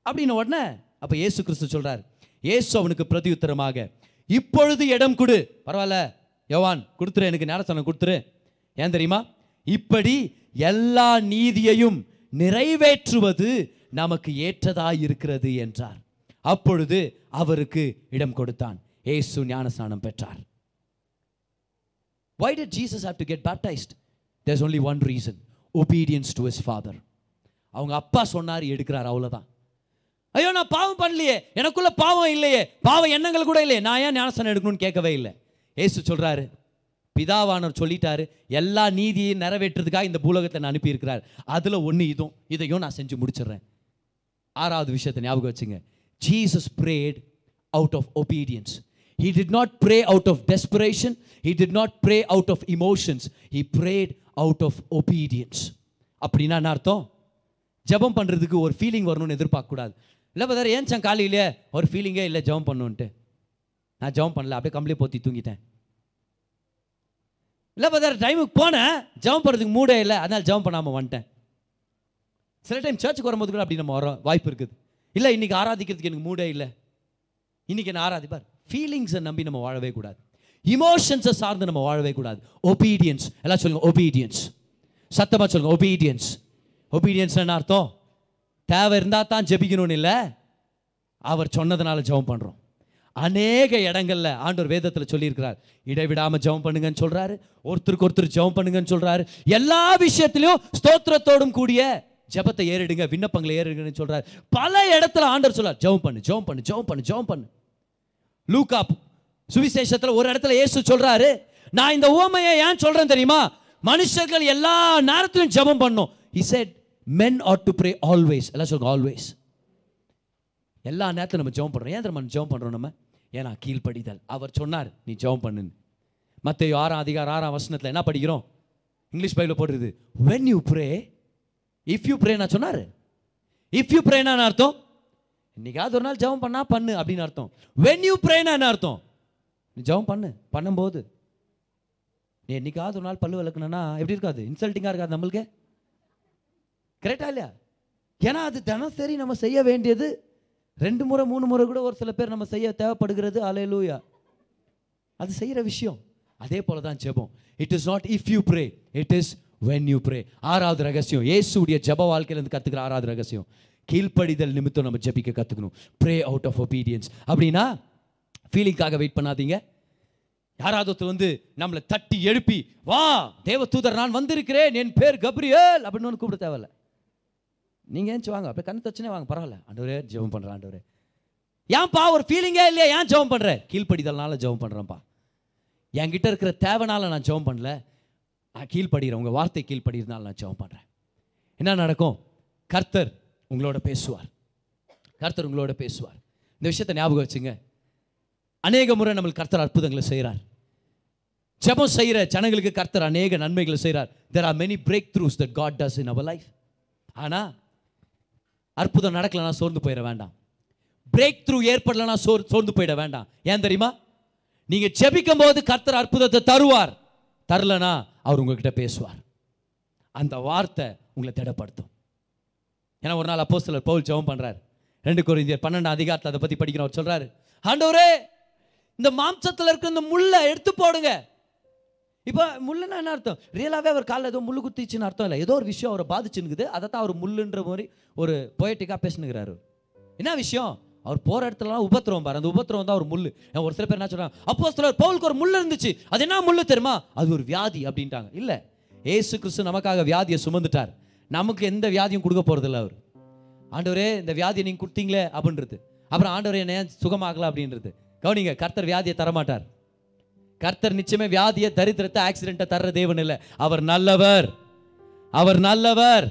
அப்படின்னு உடனே அப்போ ஏசு கிறிஸ்து சொல்கிறார் ஏசு அவனுக்கு பிரதியுத்தரமாக இப்பொழுது இடம் கொடு. பரவாயில்ல யோவான் கொடுத்துரு எனக்கு ஞானஸ்தானம் கொடுத்துரு. ஏன் தெரியுமா? இப்படி எல்லா நீதியையும் நிறைவேற்றுவது நமக்கு ஏற்றதாய் இருக்கிறது என்றார். அப்பொழுது அவருக்கு இடம் கொடுத்தான். ஏசு ஞானஸ்நானம் பெற்றார். Why did Jesus have to get baptized? There's only one reason. Obedience to his father. அவங்க அப்பா சொன்னார் எடுக்கிறார் அவ்வளவுதான். ஐயோ நான் பாவம் பண்ணலையே. எனக்குள்ள பாவம் இல்லையே. பாவம் எண்ணங்கள் கூட இல்லையே. நான் ஏன் ஞானஸ்தானம் எடுக்கணும்னு கேட்கவே இல்லை. ஏசு சொல்றாரு பிதாவானவர் சொல்லிட்டாரு எல்லா நீதியை நிறைவேற்றுறதுக்காக இந்த பூலகத்தை நான் அனுப்பியிருக்கிறார். அதில் ஒன்று இதுவும். இதையும் நான் செஞ்சு முடிச்சிடுறேன். ஆறாவது விஷயத்தை ஞாபகம் வச்சுங்க. Jesus prayed out of obedience he did not pray out of desperation he did not pray out of emotions he prayed out of obedience அப்படின்னா என்ன அர்த்தம்? ஜெபம் பண்ணுறதுக்கு ஒரு ஃபீலிங் வரணும்னு எதிர்பார்க்கக்கூடாது. இல்லை வேறு ஏன் காலையிலே? ஒரு ஃபீலிங்கே இல்லை ஜெபம் பண்ணணுன்ட்டு நான் ஜெபம் பண்ணல அப்படியே கம்பளி போற்றி தூங்கிட்டேன். இல்லை பதர் டைமுக்கு போனேன். ஜெபம் பண்ணுறதுக்கு மூடே இல்லை. அதனால் ஜெபம் பண்ணாமல் வந்துட்டேன். சில டைம் சர்ச்சுக்கு வரும்போது கூட அப்படி நம்ம வர வாய்ப்பு இருக்குது. இல்லை இன்னைக்கு ஆராதிக்கிறதுக்கு எனக்கு மூடே இல்லை. இன்னைக்கு என்ன ஆராதிப்பார் ஃபீலிங்ஸை நம்பி நம்ம வாழவே கூடாது. இமோஷன்ஸை சார்ந்து நம்ம வாழவே கூடாது. ஒபீடியன்ஸ் எல்லாம் சொல்லுங்க ஒபீடியன்ஸ் சத்தமாக சொல்லுங்க ஒபீடியன்ஸ் ஒபீடியன்ஸ் என்ன அர்த்தம்? தேவை இருந்தால் தான் ஜெபிக்கணும்னு இல்லை. அவர் சொன்னதுனால ஜெபம் பண்ணுறோம் அநேக இடங்கள்ல ஆண்டவர் வேதத்தில் சொல்லியிருக்கிறார். இடைவிடாமல் ஜெபம் பண்ணுங்கன்னு சொல்கிறாரு ஒருத்தருக்கு ஒருத்தர் ஜெபம் பண்ணுங்கன்னு சொல்கிறாரு எல்லா விஷயத்திலையும் ஸ்தோத்திரத்தோடும் கூடிய ஜெபத்தை ஏறிடுங்க விண்ணப்பங்களை ஏறிடுங்கன்னு சொல்கிறார் பல இடத்துல ஆண்டவர் சொல்றார் ஜெபம் பண்ணு ஜெபம் பண்ணு ஜெபம் பண்ணு ஜெபம் பண்ணு. லூக்கா சுவிசேஷத்தில் ஒரு இடத்துல இயேசு சொல்கிறாரு நான் இந்த ஓமையை ஏன் சொல்கிறேன் தெரியுமா? மனுஷர்கள் எல்லா நேரத்திலும் ஜெபம் பண்ணும். He said men ought to pray always எல்லாம் சொல்லுங்க ஆல்வேஸ் எல்லா நேரத்திலும் நம்ம ஜெபம் பண்ணுறோம் ஏன் நம்ம ஜெபம் பண்ணுறோம் நம்ம? ஏன்னா கீழ்ப்படிதல். அவர் சொன்னார் நீ ஜெபம் பண்ணுன்னு. மற்ற ஆறாம் அதிகாரம் ஆறாம் வசனத்தில் என்ன படிக்கிறோம்? இங்கிலீஷ் பைபிள் போடுறது when you pray if you pray நான் சொன்னார். இஃப் யூ ப்ரேனா அர்த்தம்? இன்னைக்காவது ஒரு நாள் ஜெபம் பண்ணா பண்ணு அப்படின்னு அர்த்தம். வென் யூ ப்ரேனா என்ன அர்த்தம்? நீ ஜெபம் பண்ணு பண்ணும்போது. நீ என்னைக்காவது ஒரு நாள் பல்லு விளக்குனா எப்படி இருக்காது? இன்சல்ட்டிங்காக இருக்காது நம்மளுக்கு? கரெக்டா இல்லையா? ஏன்னா அது தினசரி நம்ம செய்ய வேண்டியது ரெண்டு முறை மூணு முறை கூட ஒரு சில பேர் நம்ம செய்ய தேவைப்படுகிறது. அலையலூயா அது செய்கிற விஷயம். அதே போல தான் ஜெபம். It is not if you pray it is when you pray ஆறாவது ரகசியம். ஏசுடைய ஜெப வாழ்க்கையிலேருந்து கற்றுக்கிற ஆறாவது ரகசியம். கீழ்ப்படிதல் நிமித்தம் நம்ம ஜெபிக்க கற்றுக்கணும் ப்ரே அவுட் ஆஃப் ஒபீடியன்ஸ் அப்படின்னா ஃபீலிங்காக வெயிட் பண்ணாதீங்க. யாராவது ஒருத்தர் வந்து நம்மளை தட்டி எழுப்பி வா தேவ தூதர் நான் வந்திருக்கிறேன். என் பேர் கப்ரியல். அப்படின்னு ஒன்று கூப்பிட தேவையில்ல. நீங்கள் ஏன்ச்சு வாங்க அப்படியே கண்ணு தச்சுனே வாங்க பரவாயில்ல. ஆண்டவரே ஜெபம் பண்ணுறேன் ஆண்டவரே. ஏன்ப்பா ஒரு ஃபீலிங்கே இல்லையா? ஏன் ஜெபம் பண்ணுற கீழ்ப்படிதல்னால ஜெபம் பண்ணுறேன்ப்பா என்கிட்ட இருக்கிற தேவைனால நான் ஜெபம் பண்ணல. நான் கீழ்ப்படுகிறேன் உங்கள் வார்த்தை கீழ்ப்படுகிறதுனால நான் ஜெபம் பண்ணுறேன் என்ன நடக்கும்? கர்த்தர் உங்களோட பேசுவார். கர்த்தர் உங்களோட பேசுவார். இந்த விஷயத்தை ஞாபகம் வச்சுங்க. அநேக முறை நம்மளுக்கு கர்த்தர் அற்புதங்களை செய்கிறார் ஜெபம் செய்கிற ஜனங்களுக்கு கர்த்தர் அநேக நன்மைகளை செய்கிறார் there are many breakthroughs that God does in our life ஆனால் அற்புதம் நடக்கலைன்னா சோர்ந்து போயிட வேண்டாம். பிரேக் த்ரூ ஏற்படலைன்னா சோர் சோர்ந்து போயிட வேண்டாம். ஏன் தெரியுமா? நீங்கள் ஜெபிக்கும் போது கர்த்தர் அற்புதத்தை தருவார். தரலனா அவர் உங்ககிட்ட பேசுவார். அந்த வார்த்தை உங்களை திடப்படுத்தும். ஏன்னா ஒரு நாள் அப்போ சிலர் பவுல் ஜெபம் பண்றாரு. ரெண்டு கொரிந்தியர் பன்னெண்டு அதிகாரத்தில் அதை பற்றி படிக்கிறவர் சொல்கிறாரு ஆண்டவரே இந்த மாம்சத்தில் இருக்க இந்த முள்ளை எடுத்து போடுங்க. இப்போ முள்ளுன்னா என்ன அர்த்தம்? ரியலாகவே அவர் காலில் ஏதோ முள்ளு குத்திச்சுன்னு அர்த்தம் இல்லை. ஏதோ ஒரு விஷயம் அவரை பாதிச்சுன்னுக்குது. அதை தான் அவர் முள்ளுன்ற மாதிரி ஒரு பொயட்டிக்காக பேசினுக்கிறாரு. என்ன விஷயம்? அவர் போகிற இடத்துலலாம் உபத்திரவம் பாரு. அந்த உபத்திரவம் தான் ஒரு முள் ஒரு சில பேர் என்ன சொல்கிறாங்க அப்போ சிலர் பவுலுக்கு ஒரு முள் இருந்துச்சு. அது என்ன முள்ளு தெரியுமா? அது ஒரு வியாதி அப்படின்ட்டாங்க. இல்லை. ஏசு கிறிஸ்து நமக்காக வியாதியை சுமந்துட்டார். நமக்கு எந்த வியாதியும் கொடுக்க போகிறதில்ல அவர். ஆண்டவரே இந்த வியாதியை நீங்கள் கொடுத்தீங்களே அப்படின்றது. அப்புறம் ஆண்டவரே என்ன ஏன் சுகமாகல அப்படின்றது. கவனிங்க கர்த்தர் வியாதியை தரமாட்டார். கர்த்தர் நிச்சயமே வியாதியை தரித்திரத்தை ஆக்சிடென்ட்டை தர்ற தேவன் இல்லை. அவர் நல்லவர். அவர் நல்லவர்.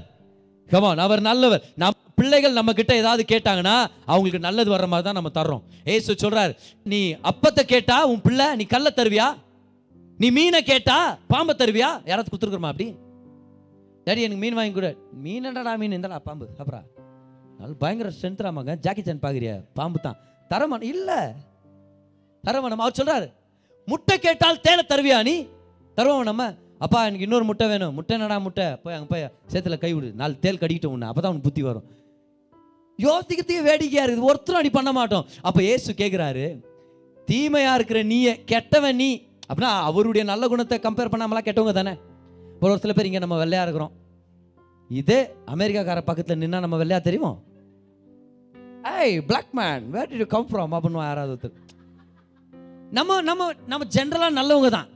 கமான் அவர் நல்லவர். நம் பிள்ளைகள் நம்ம கிட்ட ஏதாவது கேட்டாங்கன்னா அவங்களுக்கு நல்லது வர்ற மாதிரி தான் நம்ம தர்றோம். ஏசு சொல்றாரு நீ அப்பத்தை கேட்டா உன் பிள்ளை நீ கல்ல தருவியா? நீ மீனை கேட்டா பாம்பை தருவியா? யாராவது கொடுத்துருக்குறோமா அப்படி? டேடி எனக்கு மீன் வாங்கி கொடு. மீன் என்னடா மீன்? இந்தடா பாம்பு. அப்புறம் நல்ல பயங்கர ஸ்ட்ரென்த்ராமாங்க ஜாக்கி சான் பாக்குறியா? பாம்பு தான். தரமான இல்லை. தரவேணாம் அவர் சொல்றாரு முட்டை கேட்டால் தேனை தருவியா நீ? தருவோம் நம்ம. அப்பா எனக்கு இன்னொரு முட்டை வேணும். முட்டை என்னடா முட்டை? போய் அங்கே போய் சேத்துல கை விடு. நாலு தேல் கடிக்கிட்டோம் உன்னை. அப்போ தான் உனக்கு புத்தி வரும். யோசிக்கிறதுக்கு வேடிக்கையாக இருக்குது. ஒருத்தரும் அப்படி பண்ண மாட்டோம். அப்போ ஏசு கேட்குறாரு தீமையாக இருக்கிற நீயே கெட்டவன் நீ. அப்படின்னா அவருடைய நல்ல குணத்தை கம்பேர் பண்ணாமலாம் கெட்டவங்க தானே? ஒரு ஒரு சில பேர் இங்கே நம்ம வெள்ளையாக இருக்கிறோம். இதே அமெரிக்காக்கார பக்கத்தில் நின்னா நம்ம வெள்ளையா தெரியுமோ? ஏய் black man where do come from அப்படின்னு யாராவது ஒருத்தர். நம்ம நம்ம நம்ம ஜென்ரலாக நல்லவங்க தான்.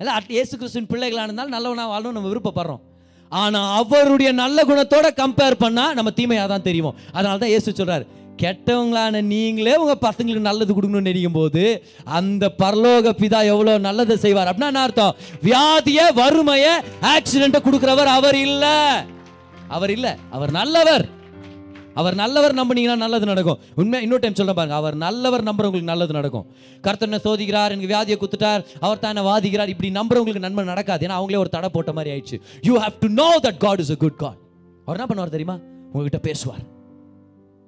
இல்லை அட் ஏசு கிறிஸ்துவின் பிள்ளைகளாக இருந்தாலும் நல்லவனாக வாழணும் நம்ம விருப்பப்படுறோம். ஆனால் அவருடைய நல்ல குணத்தோட கம்பேர் பண்ணால் நம்ம தீமையாக தான் தெரியும். அதனால தான் ஏசு சொல்கிறார் கெட்டவங்களான நீங்களே உங்கள் பசங்களுக்கு நல்லது கொடுக்கணும்னு நினைக்கும் போது அந்த பரலோக பிதா எவ்வளோ நல்லதை செய்வார்? அப்படின்னா என்ன அர்த்தம்? வியாதியை வறுமையை ஆக்சிடென்ட்டை கொடுக்குறவர் அவர் இல்லை. அவர் இல்லை அவர் நல்லவர். அவர் நல்லவர் நம்பினீங்கன்னா நல்லது நடக்கும். உண்மை இன்னொரு டைம் சொல்ல பாருங்க. அவர் நல்லவர் நம்புறவங்களுக்கு நல்லது நடக்கும். கர்த்தர் என்ன சோதிக்கிறார் எனக்கு வியாதியை குத்துட்டார் அவர் தானே வாதிக்கிறார் இப்படி நம்புறவங்களுக்கு நன்மை நடக்காது. ஏன்னா அவங்களே ஒரு தடை போட்ட மாதிரி ஆயிடுச்சு. You have to know that God is a good God அவர் என்ன பண்ணுவார் தெரியுமா? உங்ககிட்ட பேசுவார்.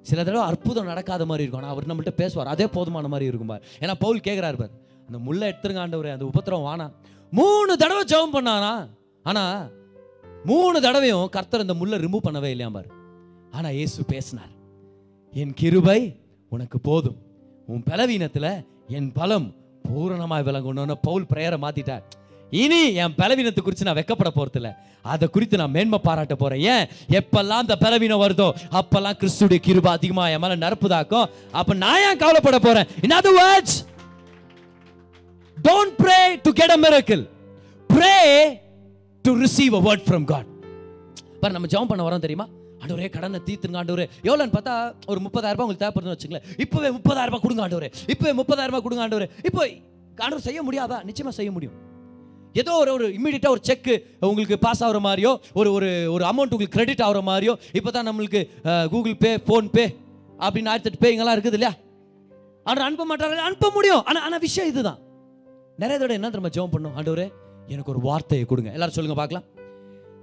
சில தடவை அற்புதம் நடக்காத மாதிரி இருக்கும். ஆனால் அவர் நம்மள்கிட்ட பேசுவார். அதே போதுமான மாதிரி இருக்கும் பார். ஏன்னா பவுல் கேட்குறாரு பார். அந்த முல்லை எடுத்துருங்காண்டவர் அந்த உபத்திரம் வானா. மூணு தடவை ஜெபம் பண்ணானா? ஆனால் மூணு தடவையும் கர்த்தர் அந்த முல்லை ரிமூவ் பண்ணவே இல்லையா பாரு. ஆனா இயேசு பேசினார் என் கிருபை உனக்கு போதும். உன் பலவீனத்தில் என் பலம் பூரணமாக விளங்கணும்னு பவுல் பிரேயரை மாத்திட்டார். இனி என் பலவீனத்தை குறித்து நான் வெக்கப்பட போகிறதில்ல அதை குறித்து நான் மேன்மை பாராட்ட போகிறேன் ஏன்? எப்பெல்லாம் அந்த பலவீனம் வருதோ அப்பெல்லாம் கிறிஸ்துடைய கிருபா அதிகமாக என் மேலே நடப்புதாக்கும் அப்போ நான் ஏன் கவலைப்பட போகிறேன் in other words don't pray to get a miracle pray to receive a word from God பாரு நம்ம ஜெபம் பண்ண வரோம் தெரியுமா? ஆண்டவரே கடனை தீர்த்துங்க ஆண்டவரே. எவ்வளோன்னு பார்த்தா ஒரு முப்பதாயிரம் ரூபாய் உங்களுக்கு தேவைப்படுதுன்னு வச்சுங்களேன் இப்போவே முப்பதாயிரம் ரூபாய் கொடுங்க ஆண்டவரே. இப்போவே முப்பதாயிரம் ரூபாய் கொடுங்க ஆண்டவரே. இப்போ ஆண்டவர் செய்ய முடியாதா? நிச்சயமாக செய்ய முடியும். ஏதோ ஒரு ஒரு இம்மிடியட்டாக ஒரு செக்கு உங்களுக்கு பாஸ் ஆகுற மாதிரியோ ஒரு ஒரு ஒரு அமௌண்ட் உங்களுக்கு கிரெடிட் ஆகிற மாதிரியோ இப்போ தான் நம்மளுக்கு கூகுள் பே ஃபோன்பே அப்படின்னு ஆயிரத்தெட்டு பே இங்கெல்லாம் இருக்குது இல்லையா? ஆனால் அனுப்ப மாட்டாங்க அனுப்ப முடியும். ஆனால் ஆனால் விஷயம் இதுதான். நிறைய தடவை என்ன திரும்ப ஜெபம் பண்ணும்? ஆண்டவரே எனக்கு ஒரு வார்த்தையை கொடுங்க. எல்லாரும் சொல்லுங்க பார்க்கலாம்.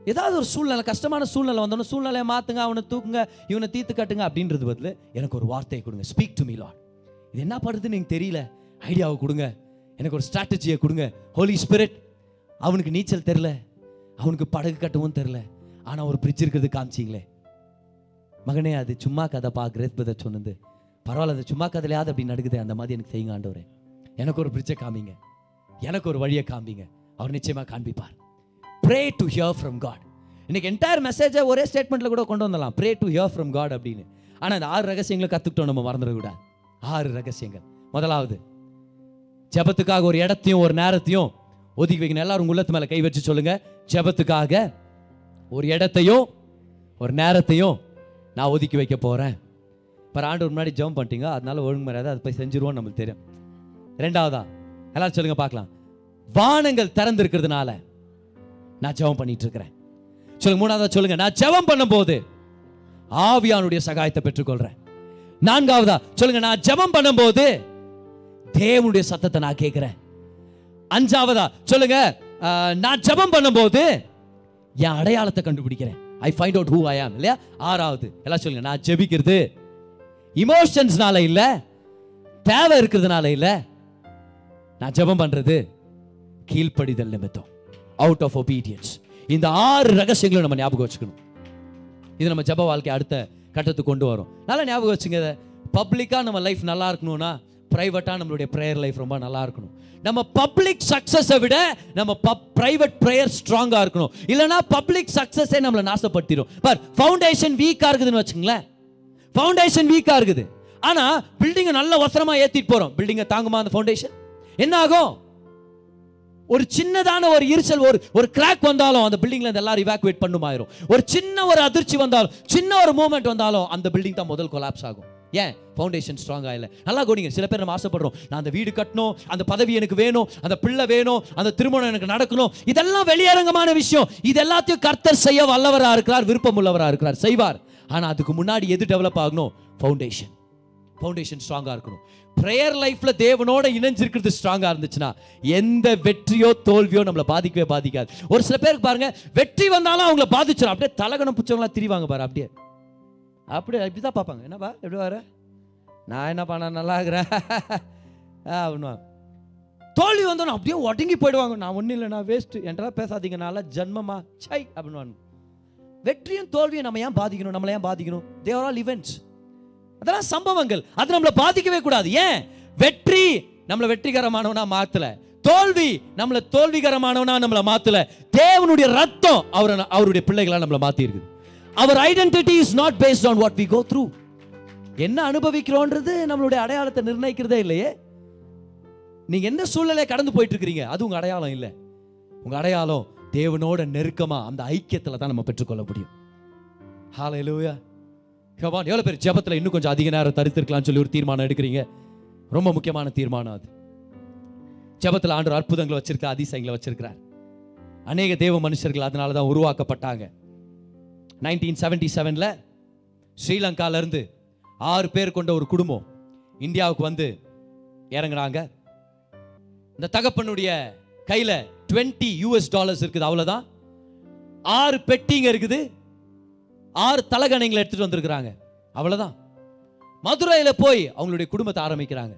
ஏதாவது ஒரு சூழ்நிலை கஷ்டமான சூழ்நிலை வந்தோன்னு சூழ்நிலையை மாற்றுங்க அவனை தூக்குங்க இவனை தீர்த்து கட்டுங்க அப்படின்றது பதில் எனக்கு ஒரு வார்த்தையை கொடுங்க. ஸ்பீக் டு மீ லாட் இது என்ன பண்ணுறதுன்னு எனக்கு தெரியல. ஐடியாவை கொடுங்க. எனக்கு ஒரு ஸ்ட்ராட்டஜியை கொடுங்க. ஹோலி ஸ்பிரிட் அவனுக்கு நீச்சல் தெரில அவனுக்கு படகு கட்டவும் தெரில ஆனால் ஒரு பிரிட்ஜ் இருக்கிறது காமிச்சிங்களே. மகனே அது சும்மா கதை பா கிரேத் சொன்னது. பரவாயில்ல அது சும்மா கதையிலையாவது அப்படி நடக்குது அந்த மாதிரி எனக்கு செய்யுங்க ஆண்டவரே. எனக்கு ஒரு பிரிட்ஜை காமிங்க. எனக்கு ஒரு வழியை காமிங்க. அவர் நிச்சயமாக காண்பிப்பார். Pray to hear from God இன்னைக்கு என்டையர் மெசேஜை ஒரே ஸ்டேட்மெண்ட்டில் கூட கொண்டு வந்துடலாம். Pray to hear from God அப்படின்னு. ஆனால் அந்த ஆறு ரகசியங்களை கற்றுக்கிட்டோம் நம்ம மறந்துடக்கூடாது. ஆறு ரகசியங்கள். முதலாவது ஜெபத்துக்காக ஒரு இடத்தையும் ஒரு நேரத்தையும் ஒதுக்கி வைக்கணும். எல்லாரும் உள்ளத்து மேலே கை வச்சு சொல்லுங்க. ஜெபத்துக்காக ஒரு இடத்தையும் ஒரு நேரத்தையும் நான் ஒதுக்கி வைக்க போகிறேன் இப்போ ஆண்டு முன்னாடி ஜம்ப் பண்ணிட்டீங்க. அதனால ஒழுங்கு மரியாதை அதை போய் செஞ்சிருவோம் நம்மளுக்கு தெரியும். ரெண்டாவதா? எல்லாரும் சொல்லுங்க பார்க்கலாம். வானங்கள் திறந்திருக்கிறதுனால நான் ஜெபம் பண்ணிட்டு இருக்கிறேன் சொல்லுங்க மூணாவதா சொல்லுங்க. நான் ஜெபம் பண்ணும்போது ஆவியானுடைய சகாயத்தை பெற்றுக்கொள்றேன். நான்காவதா சொல்லுங்க நான் ஜெபம் பண்ணும்போது தேவனுடைய சத்தத்தை நான் கேட்கிறேன். அஞ்சாவதா சொல்லுங்க நான் ஜெபம் பண்ணும்போது என் அடையாளத்தை கண்டுபிடிக்கிறேன். I find out who I am இல்லையா? ஆறாவது எல்லாம் சொல்லுங்க நான் ஜெபிக்கிறது. இமோஷன்ஸ்னால இல்ல தேவை இருக்கிறதுனால இல்ல நான் ஜெபம் பண்றது கீழ்ப்படிதல் நிமித்தம். அவுட் ஆஃப் ஒபீடியன்ஸ் இந்த ஆறு ரகசியங்களும் நம்ம ஞாபகம் வச்சுக்கணும். இது நம்ம ஜப வாழ்க்கை அடுத்த கட்டத்துக்கு கொண்டு வரும். நல்லா ஞாபகம் வச்சுங்க பப்ளிக்காக நம்ம லைஃப் நல்லா இருக்கணும்னா ப்ரைவேட்டாக நம்மளுடைய ப்ரேயர் லைஃப் ரொம்ப நல்லா இருக்கணும். நம்ம பப்ளிக் சக்ஸஸை விட நம்ம ப்ரைவேட் ப்ரேயர் ஸ்ட்ராங்காக இருக்கணும். இல்லைனா பப்ளிக் சக்ஸஸே நம்மளை நாசப்படுத்திடும். பார் ஃபவுண்டேஷன் வீக்காக இருக்குதுன்னு வச்சுங்களேன் ஃபவுண்டேஷன் வீக்காக இருக்குது. ஆனால் பில்டிங்கை நல்ல ஒசரமாக ஏற்றிட்டு போகிறோம் பில்டிங்கை தாங்குமா அந்த ஃபவுண்டேஷன் என்ன ஆகும்? ஒரு சின்னதான ஒரு இருச்சல் ஒரு ஒரு கிராக் வந்தாலும் அந்த பில்டிங்ல இருந்து எல்லாரும் இவாக்குவேட் பண்ணுமாயிரும். ஒரு சின்ன ஒரு அதிர்ச்சி வந்தாலும் சின்ன ஒரு மூமெண்ட் வந்தாலும் அந்த பில்டிங் தான் முதல் கொலாப்ஸ் ஆகும். ஏன்? ஃபவுண்டேஷன் ஸ்ட்ராங்காக இல்லை நல்லா கோடிங்க சில பேர் நம்ம ஆசைப்படுறோம் நான் அந்த வீடு கட்டணும் அந்த பதவி எனக்கு வேணும் அந்த பிள்ளை வேணும் அந்த திருமணம் எனக்கு நடக்கணும். இதெல்லாம் வெளியரங்கமான விஷயம். இது எல்லாத்தையும் கர்த்தர் செய்ய வல்லவராக இருக்கிறார் விருப்பம் உள்ளவராக இருக்கிறார் செய்வார். ஆனால் அதுக்கு முன்னாடி எது டெவலப் ஆகணும்? ஃபவுண்டேஷன் ஃபவுண்டேஷன் ஸ்ட்ராங்காக இருக்கணும். ப்ரேயர் லைஃப்பில் தேவனோட இணைஞ்சிருக்கிறது ஸ்ட்ராங்காக இருந்துச்சுன்னா எந்த வெற்றியோ தோல்வியோ நம்மளை பாதிக்கவே பாதிக்காது. ஒரு சில பேருக்கு பாருங்கள் வெற்றி வந்தாலும் அவங்கள பாதிச்சிடும் அப்படியே தலகணம் பிடிச்சவங்களாம் திரிவாங்க பாரு அப்படியே. அப்படியே இப்படி தான் பார்ப்பாங்க. என்னப்பா எப்படி வர? நான் என்னப்பா நான் நல்லா இருக்கிறேன் ஆ தோல்வி வந்தோம் அப்படியே ஒடுங்கி போயிடுவாங்க. நான் ஒன்றும் இல்லை நான் வேஸ்ட்டு என்றெல்லாம் பேசாதீங்க நான் ஜன்மமா. சை அப்படின்னுவாங்க வெற்றியும் தோல்வியும் நம்ம ஏன் பாதிக்கணும்? நம்மளை ஏன் பாதிக்கணும்? தேவர் ஆல் இவெண்ட்ஸ் அதெல்லாம் சம்பவங்கள். அது நம்மளை பாதிக்கவே கூடாது. ஏன்? வெற்றி நம்மளை வெற்றிகரமானவனா மாத்தல. தோல்வி நம்மளை தோல்விகரமானவனா நம்மளை மாத்தல. தேவனுடைய ரத்தம் அவரை அவருடைய பிள்ளைகளா நம்மளை மாத்தி இருக்குது our identity is not based on what we go through என்ன அனுபவிக்கிறோன்றது நம்மளுடைய அடையாளத்தை நிர்ணயிக்கிறதே இல்லையே. நீங்க என்ன சூழ்நிலையை கடந்து போயிட்டு இருக்கிறீங்க அது உங்க அடையாளம் இல்லை. உங்க அடையாளம் தேவனோட நெருக்கமா அந்த ஐக்கியத்துல தான் நம்ம பெற்றுக்கொள்ள முடியும். ஹalleluya கவான் எவ்வளோ பேர் ஜெபத்தில் இன்னும் கொஞ்சம் அதிக நேரம் தரித்திருக்கலாம்னு சொல்லி ஒரு தீர்மானம் எடுக்கிறீங்க. ரொம்ப முக்கியமான தீர்மானம் அது. ஜெபத்தில் ஆண்டு அற்புதங்களை வச்சிருக்க அதிசயங்களை வச்சிருக்கிறார். அநேக தேவ மனுஷர்கள் அதனால தான் உருவாக்கப்பட்டாங்க. நைன்டீன் செவன்டி செவனில் ஸ்ரீலங்காலேருந்து ஆறு பேர் கொண்ட ஒரு குடும்பம் இந்தியாவுக்கு வந்து இறங்குறாங்க இந்த தகப்பனுடைய கையில் 20 யூஎஸ் டாலர்ஸ் இருக்குது அவ்வளோதான் ஆறு பெட்டிங்க இருக்குது. ஆறு தலகணைங்களை எடுத்துட்டு வந்திருக்கிறாங்க. அவ்வளவுதான். மதுரையில் போய் அவங்களுடைய குடும்பத்தை ஆரம்பிக்கிறாங்க.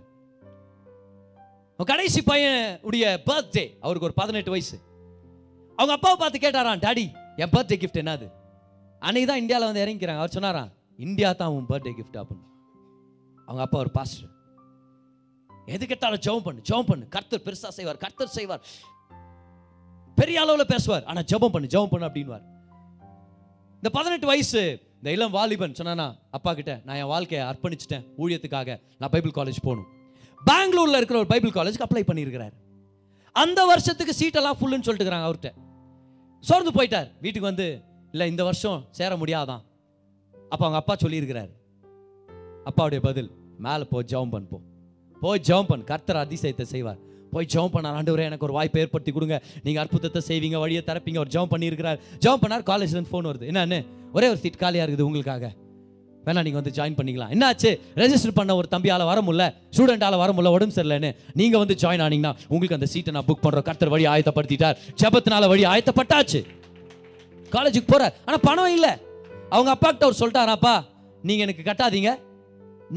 கடைசி பையன் உடைய பர்த்டே அவருக்கு ஒரு பதினெட்டு வயசு. அவங்க அப்பாவை பார்த்து கேட்டாராம் டாடி என் பர்த்டே கிஃப்ட் என்னது? அன்னைக்கு தான் இந்தியாவில் வந்து இறங்கிக்கிறாங்க. அவர் சொன்னாராம் இந்தியா தான் உன் பர்த்டே கிஃப்ட் அப்படின்னு. அவங்க அப்பா ஒரு பாஸ்டர் எது கேட்டாலும் ஜெபம் பண்ணு ஜெபம் பண்ணு. கர்த்தர் பெருசாக செய்வார் கர்த்தர் செய்வார். பெரிய அளவில் பேசுவார் ஆனால் ஜெபம் பண்ணு ஜெபம் பண்ணு அப்படின்வார் இந்த பதினெட்டு வயசு இந்த இளம் வாலிபன் சொன்னானா அப்பா கிட்ட நான் என் வாழ்க்கையை அர்ப்பணிச்சிட்டேன் ஊழியத்துக்காக நான் பைபிள் காலேஜ் போகணும். பெங்களூர்ல இருக்கிற ஒரு பைபிள் காலேஜ்க்கு அப்ளை பண்ணியிருக்கிறார். அந்த வருஷத்துக்கு சீட்டெல்லாம் ஃபுல்லுன்னு சொல்லிட்டுக்கிறாங்க அவர்கிட்ட. சோர்ந்து போயிட்டார். வீட்டுக்கு வந்து இல்லை இந்த வருஷம் சேர முடியாதான். அப்போ அவங்க அப்பா சொல்லியிருக்கிறார். அப்பாவுடைய பதில் மேலே போய் ஜெபம் பண்ணு போ. போய் ஜெபம் பண்ணு. கர்த்தர் அதிசயத்தை செய்வார். போய் ஜெபம் பண்ணார். ஆண்டவரே எனக்கு ஒரு வாய்ப்பு ஏற்படுத்தி கொடுங்க. நீங்கள் அற்புதத்தை செய்வீங்க வழியை திறப்பீங்க. அவர் ஜெபம் பண்ணியிருக்கிறார். ஜெபம் பண்ணார் காலேஜ்லேருந்து ஃபோன் வருது. என்னன்னு? ஒரே ஒரு சீட் காலியாக இருக்குது உங்களுக்காக. வேணா நீங்கள் வந்து ஜாயின் பண்ணிக்கலாம். என்னாச்சு? ரெஜிஸ்டர் பண்ண ஒரு தம்பியால் வர முடியல. ஸ்டூடெண்டால் வர முடியல உடம்பு சரியில்லைன்னு. நீங்கள் வந்து ஜாயின் ஆனீங்கன்னா உங்களுக்கு அந்த சீட்டை நான் புக் பண்ணுறோம் கர்த்தர் வழி ஆயத்தப்படுத்திட்டார். ஜபத்தினால வழி ஆயத்தப்பட்டாச்சு. காலேஜுக்கு போகிறார் ஆனால் பணம் இல்லை. அவங்க அப்பா கிட்ட அவர் சொல்லிட்டாராப்பா நீங்கள் எனக்கு கட்டாதீங்க.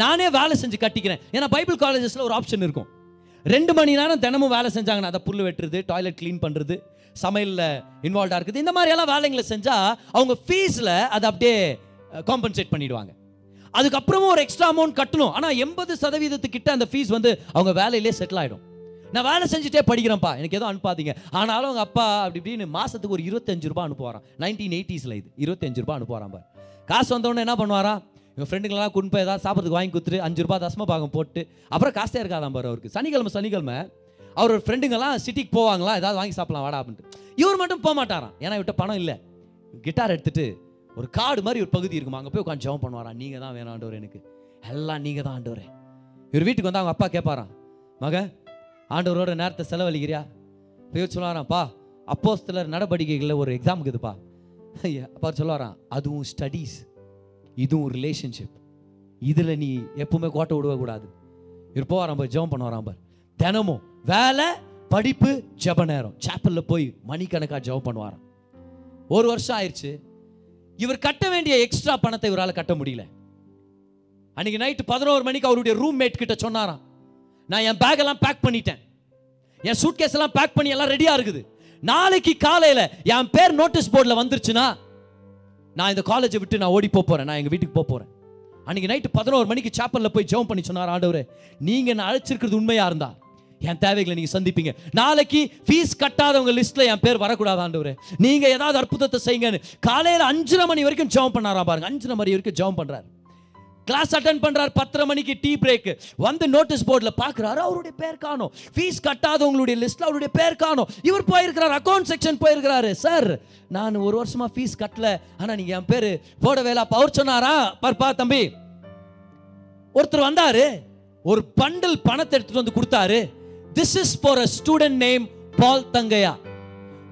நானே வேலை செஞ்சு கட்டிக்கிறேன். ஏன்னா பைபிள் காலேஜஸில் ஒரு ஆப்ஷன் இருக்கும். ரெண்டு மணி நேரம் தினமும் வேலை செஞ்சாங்கன்னா அதை புல் வெட்டுறது டாய்லெட் க்ளீன் பண்ணுறது சமையலில் இன்வால்வ்டா இருக்குது. இந்த மாதிரி எல்லாம் வேலைங்களை செஞ்சால் அவங்க ஃபீஸில் அதை அப்படியே காம்பன்சேட் பண்ணிடுவாங்க. அதுக்கப்புறமும் ஒரு எக்ஸ்ட்ரா அமௌண்ட் கட்டணும். ஆனால் எண்பது சதவீதத்துக்கிட்ட அந்த ஃபீஸ் வந்து அவங்க வேலையிலே செட்டில் ஆகிடும் நான் வேலை செஞ்சுட்டே படிக்கிறேன்ப்பா. எனக்கு எதுவும் அனுப்பாதீங்க. ஆனாலும் அவங்க அப்பா அப்படி இப்படின்னு மாதத்துக்கு ஒரு இருபத்தஞ்சு ரூபா அனுப்புவாராம். நைன்டீன் எயிட்டிஸில் இது. இருபத்தஞ்சு ரூபா அனுப்புவாராம் பார். காசு வந்தவொடனே என்ன பண்ணுவாராம்? எங்கள் ஃப்ரெண்டுங்களெலாம் கொண்டு போய் ஏதாவது சாப்பிட்றதுக்கு வாங்கி கொடுத்துட்டு அஞ்சு ரூபாய் தசம பாகம் போட்டு அப்புறம் காசே இருக்காதான் பாரு அவருக்கு. சனிக்கிழமை சனிக்கிழமை அவர் ஃப்ரெண்டுங்கெல்லாம் சிட்டிக்கு போவாங்களா? ஏதாவது வாங்கி சாப்பிடலாம் வாடா அப்படின்ட்டு. இவர் மட்டும் போக மாட்டாராம். ஏன்னா இவட்ட பணம் இல்லை. கிட்டார் எடுத்துட்டு ஒரு காடு மாதிரி ஒரு பகுதி இருக்குமா? அங்கே போய் உட்காந்து ஜெபம் பண்ணுவாராம். நீங்கள் தான் வேணும் ஆண்டவர் எனக்கு. எல்லாம் நீங்கள் தான் ஆண்டவர். இவர் வீட்டுக்கு வந்து அவங்க அப்பா கேட்பாராம். மகன் ஆண்டவரோட நேரத்தை செலவழிக்கிறியா? போய் சொல்லுவாராம்ப்பா அப்போஸ்தலர் நடவடிக்கைகளில் ஒரு எக்ஸாமுக்குதுப்பா ஐயா, அப்பா சொல்லுவாராம் அதுவும் ஸ்டடீஸ் இதுவும் ரிலேஷன்ஷிப் இதில் நீ எப்பவுமே கோட்டை விடவே கூடாது. இவர் போவாராம் போய் ஜெபம் பண்ண பார். தினமும் வேலை படிப்பு ஜெப நேரம். சாப்பலில் போய் மணிக்கணக்காக ஜெபம் பண்ணுவாராம். ஒரு வருஷம் ஆயிடுச்சு இவர் கட்ட வேண்டிய எக்ஸ்ட்ரா பணத்தை இவரால் கட்ட முடியல. அன்னைக்கு நைட்டு பதினோரு மணிக்கு அவருடைய ரூம்மேட் கிட்ட சொன்னாராம். நான் என் பேக் எல்லாம் பேக் பண்ணிட்டேன். என் சூட்கேஸ் எல்லாம் பேக் பண்ணி எல்லாம் ரெடியாக இருக்குது. நாளைக்கு காலையில் என் பேர் நோட்டீஸ் போர்டில் வந்துருச்சுன்னா நான் இந்த காலேஜை விட்டு நான் ஓடி போகிறேன் நான் எங்கள் வீட்டுக்கு போகிறேன் அன்றைக்கி நைட்டு பதினோரு மணிக்கு சாப்பல்ல போய் ஜெபம் பண்ணி சொன்னார் ஆண்டவர் நீங்கள் என்ன அழைச்சிருக்கிறது உண்மையாக இருந்தால் என் தேவைகளை நீங்கள் சந்திப்பீங்க. நாளைக்கு ஃபீஸ் கட்டாதவங்க லிஸ்ட்டில் என் பேர் வரக்கூடாது ஆண்டவர். நீங்கள் ஏதாவது அற்புதத்தை செய்யுங்கன்னு. காலையில் அஞ்சரை மணி வரைக்கும் ஜெபம் பண்ணாரா பாருங்க. அஞ்சரை மணி வரைக்கும் ஜெபம் பண்ணுறாரு கிளாஸ் அட்டன் பண்றாரு பத்தரை மணிக்கு டீ பிரேக் வந்து நோட்டீஸ் போர்டில் பார்க்குறாரு அவருடைய பேர் காணும். ஃபீஸ் கட்டாதவங்களுடைய லிஸ்ட்ல அவருடைய பேர் காணும். இவர் போயிருக்கிறார் அக்கௌண்ட் செக்ஷன் போயிருக்கிறாரு. சார் நான் ஒரு வருஷமா ஃபீஸ் கட்டல ஆனா நீங்க என் பேரு போட இல்லை அப்ப அவர் சொன்னாரா? பர்பா தம்பி. ஒருத்தர் வந்தாரு ஒரு பண்டில் பணத்தை எடுத்துட்டு வந்து கொடுத்தாரு. This is for a student name Paul Thangaiah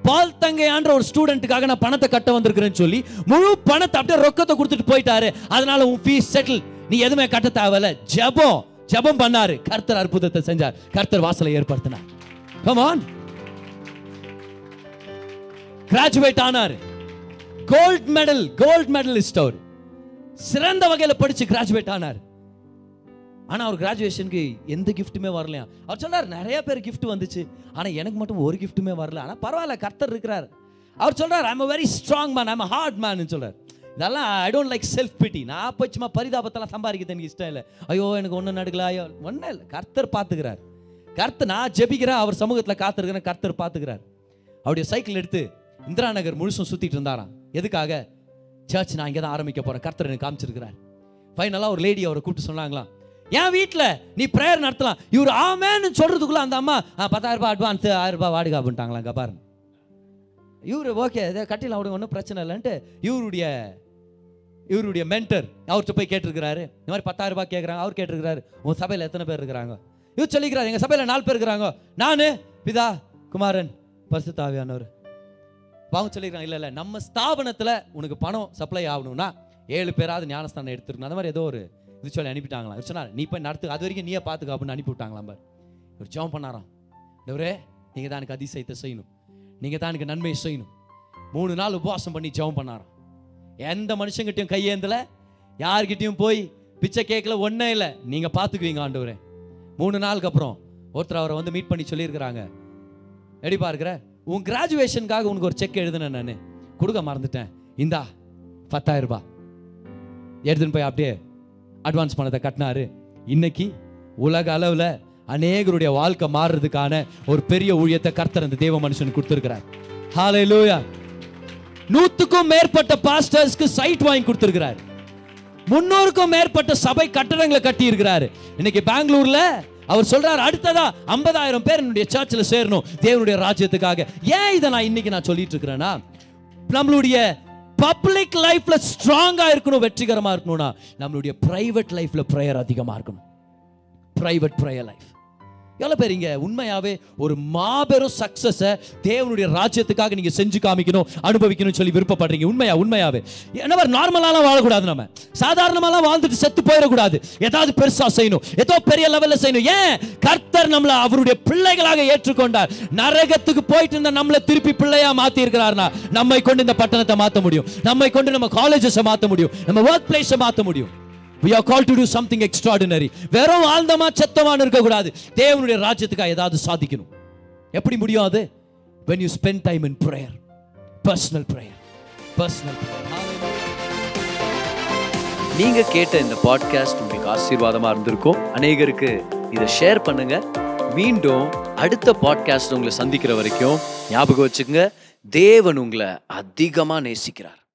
Paul தங்கையான்ற ஒரு ஸ்டூடெண்ட்டுக்காக நான் பணத்தை கட்ட வந்திருக்கிறேன்னு சொல்லி முழு பணத்தை அப்படியே ரொக்கத்தை கொடுத்துட்டு போயிட்டாரு. அதனால உன் ஃபீஸ் செட்டில் நீ எதுவுமே கட்ட தேவையில்ல. ஜெபம் ஜெபம் பண்ணாரு. கர்த்தர் அற்புதத்தை செஞ்சார். கர்த்தர் வாசலை ஏற்படுத்தினார். கமான் கிராஜுவேட் ஆனார். கோல்ட் மெடல் கோல்ட் மெடலிஸ்ட் அவர். சிறந்த வகையில படிச்சு கிராஜுவேட் ஆனார். ஆனால் அவர் கிராஜுவேஷனுக்கு எந்த கிஃப்ட்டுமே வரலையா? அவர் சொன்னார் நிறைய பேர் கிஃப்ட் வந்துச்சு. ஆனால் எனக்கு மட்டும் ஒரு கிஃப்ட்டுமே வரல. ஆனால் பரவாயில்ல கர்த்தர் இருக்கிறார். அவர் சொல்கிறார் I'm a very strong man I'm hard man சொல்றார். இதெல்லாம் I don't like self pity நான் போய் சும்மா பரிதாபத்தெல்லாம் சம்பாதிக்கிறது எனக்கு இஷ்டம் இல்லை. ஐயோ எனக்கு ஒன்றும் நடக்கல. ஐயோ ஒன்றும் இல்லை. கர்த்தர் பார்த்துக்கிறார். கர்த்தர் நான் ஜெபிக்கிறேன். அவர் சமூகத்தில் காத்திருக்கிறேன் கர்த்தர் பார்த்துக்கிறார். அவருடைய சைக்கிள் எடுத்து இந்திரா நகர் முழுசும் சுற்றிட்டு இருந்தாராம். எதுக்காக? சர்ச் நான் இங்கே தான் ஆரம்பிக்க போகிறேன் கர்த்தர் எனக்கு காமிச்சிருக்கிறார். ஃபைனலாக ஒரு லேடி அவரை கூப்பிட்டு சொன்னாங்களாம். என் வீட்டில் நீ ப்ரேயர் நடத்தலாம். இவர் ஆமேன்னு சொல்கிறதுக்குள்ளே அந்த அம்மா பத்தாயிரம் ரூபாய் அட்வான்ஸ் ஆயிரம் ரூபாய் வாடகை அப்படின்ட்டாங்களா பாருங்க. இவரு ஓகே இதை கட்டிலாம் விடுங்க ஒன்றும் பிரச்சனை இல்லைன்ட்டு இவருடைய இவருடைய மென்டர் அவர்கிட்ட போய் கேட்டிருக்கிறாரு. இந்த மாதிரி பத்தாயிரம் ரூபாய் கேட்குறாங்க அவர் கேட்டிருக்கிறாரு. உன் சபையில் எத்தனை பேர் இருக்கிறாங்க? இவர் சொல்லிக்கிறார் எங்கள் சபையில் நாலு பேர் இருக்கிறாங்க. நான் பிதா குமாரன் பரிசுத்தாவியானவர் பாவம் சொல்லிக்கிறாங்க இல்லை இல்லை நம்ம ஸ்தாபனத்தில் உனக்கு பணம் சப்ளை ஆகணும்னா ஏழு பேராவது ஞானஸ்தானம் எடுத்துருக்கணும் அந்த மாதிரி ஏதோ ஒரு இது சொல்லி அனுப்பிட்டாங்களாம். இவர் சொன்னார் நீ போய் நடத்து அது வரைக்கும் நீயே பார்த்துக்க அப்படின்னு அனுப்பி விட்டாங்களாம் பார். இவர் ஜெபம் பண்ணாராம். டவரே நீங்கள் தான் எனக்கு அதிசயத்தை செய்யணும். நீங்கள் தான் எனக்கு நன்மையை செய்யணும். மூணு நாள் உபவாசம் பண்ணி ஜெபம் பண்ணாராம். எந்த மனுஷங்கிட்டையும் கையேந்தலை யார்கிட்டையும் போய் பிச்சை கேட்கல ஒன்றே இல்லை. நீங்கள் பார்த்துக்குவீங்க ஆண்டவரே. மூணு நாளுக்கு அப்புறம் ஒருத்தர் அவரை வந்து மீட் பண்ணி சொல்லியிருக்கிறாங்க. எப்படி பாருக்கிற உன் கிராஜுவேஷனுக்காக உனக்கு ஒரு செக் எழுதுனேன் நான். கொடுக்க மறந்துட்டேன். இந்தா பத்தாயிரம் ரூபாய். எடுத்துன்னு போய் அப்படியே அட்வான்ஸ் பணத்தை கட்டினாரு. இன்னைக்கு உலக அளவில் அநேகருடைய வாழ்க்கை மாறுறதுக்கான ஒரு பெரிய ஊழியத்தை கர்த்தர் அந்த தேவ மனுஷன் கொடுத்துருக்கிறார். ஹாலே லூயா நூத்துக்கும் மேற்பட்ட பாஸ்டர்ஸ்க்கு சைட் வாங்கி கொடுத்துருக்கிறார். முன்னூறுக்கும் மேற்பட்ட சபை கட்டடங்களை கட்டி இருக்கிறாரு இன்னைக்கு பெங்களூர்ல அவர் சொல்றாரு அடுத்ததா ஐம்பதாயிரம் பேர் என்னுடைய சர்ச்சில் சேரணும் தேவனுடைய ராஜ்யத்துக்காக. ஏன் இதை நான் இன்னைக்கு நான் சொல்லிட்டு இருக்கிறேன்னா நம்மளுடைய பப்ளிக் லைஃப்ல ஸ்ட்ராங்கா இருக்கணும் வெற்றிகரமா இருக்கணும்னா நம்மளுடைய பிரைவேட் லைஃப்ல ப்ரேயர் அதிகமா இருக்கணும். பிரைவேட் ப்ரேயர் லைஃப் எவ்வளோ பேர் இங்கே உண்மையாகவே ஒரு மாபெரும் சக்சஸை தேவனுடைய ராஜ்யத்துக்காக நீங்கள் செஞ்சு காமிக்கணும் அனுபவிக்கணும்னு சொல்லி விருப்பப்படுறீங்க. உண்மையா உண்மையாகவே என்னவர் நார்மலாலாம் வாழக்கூடாது நம்ம. சாதாரணமாலாம் வாழ்ந்துட்டு செத்து போயிடக்கூடாது. ஏதாவது பெருசாக செய்யணும். ஏதோ பெரிய லெவலில் செய்யணும். ஏன்? கர்த்தர் நம்மளை அவருடைய பிள்ளைகளாக ஏற்றுக்கொண்டார். நரகத்துக்கு போயிட்டு இருந்த நம்மளை திருப்பி பிள்ளையா மாத்தி இருக்கிறார்னா நம்மை கொண்டு இந்த பட்டணத்தை மாற்ற முடியும். நம்மை கொண்டு நம்ம காலேஜஸை மாற்ற முடியும். நம்ம ஒர்க் பிளேஸை மாற்ற முடியும். We are called to do something extraordinary. வெறும் வாழ்ந்தமா செத்தமான்னு இருக்கக்கூடாது. தேவனுடைய ராஜ்யத்துக்காக ஏதாவது சாதிக்கணும். எப்படி முடியும் அது? When you spend time in prayer. Personal prayer. Personal prayer. நீங்க கேட்ட இந்த பாட்காஸ்ட் உங்களுக்கு ஆசீர்வாதமா இருந்திருக்கும். அநேகருக்கு இதை ஷேர் பண்ணுங்க. மீண்டும் அடுத்த பாட்காஸ்ட் உங்களை சந்திக்கிற வரைக்கும் ஞாபகம் வச்சுக்கோங்க. தேவன் உங்களை அதிகமாக நேசிக்கிறார்.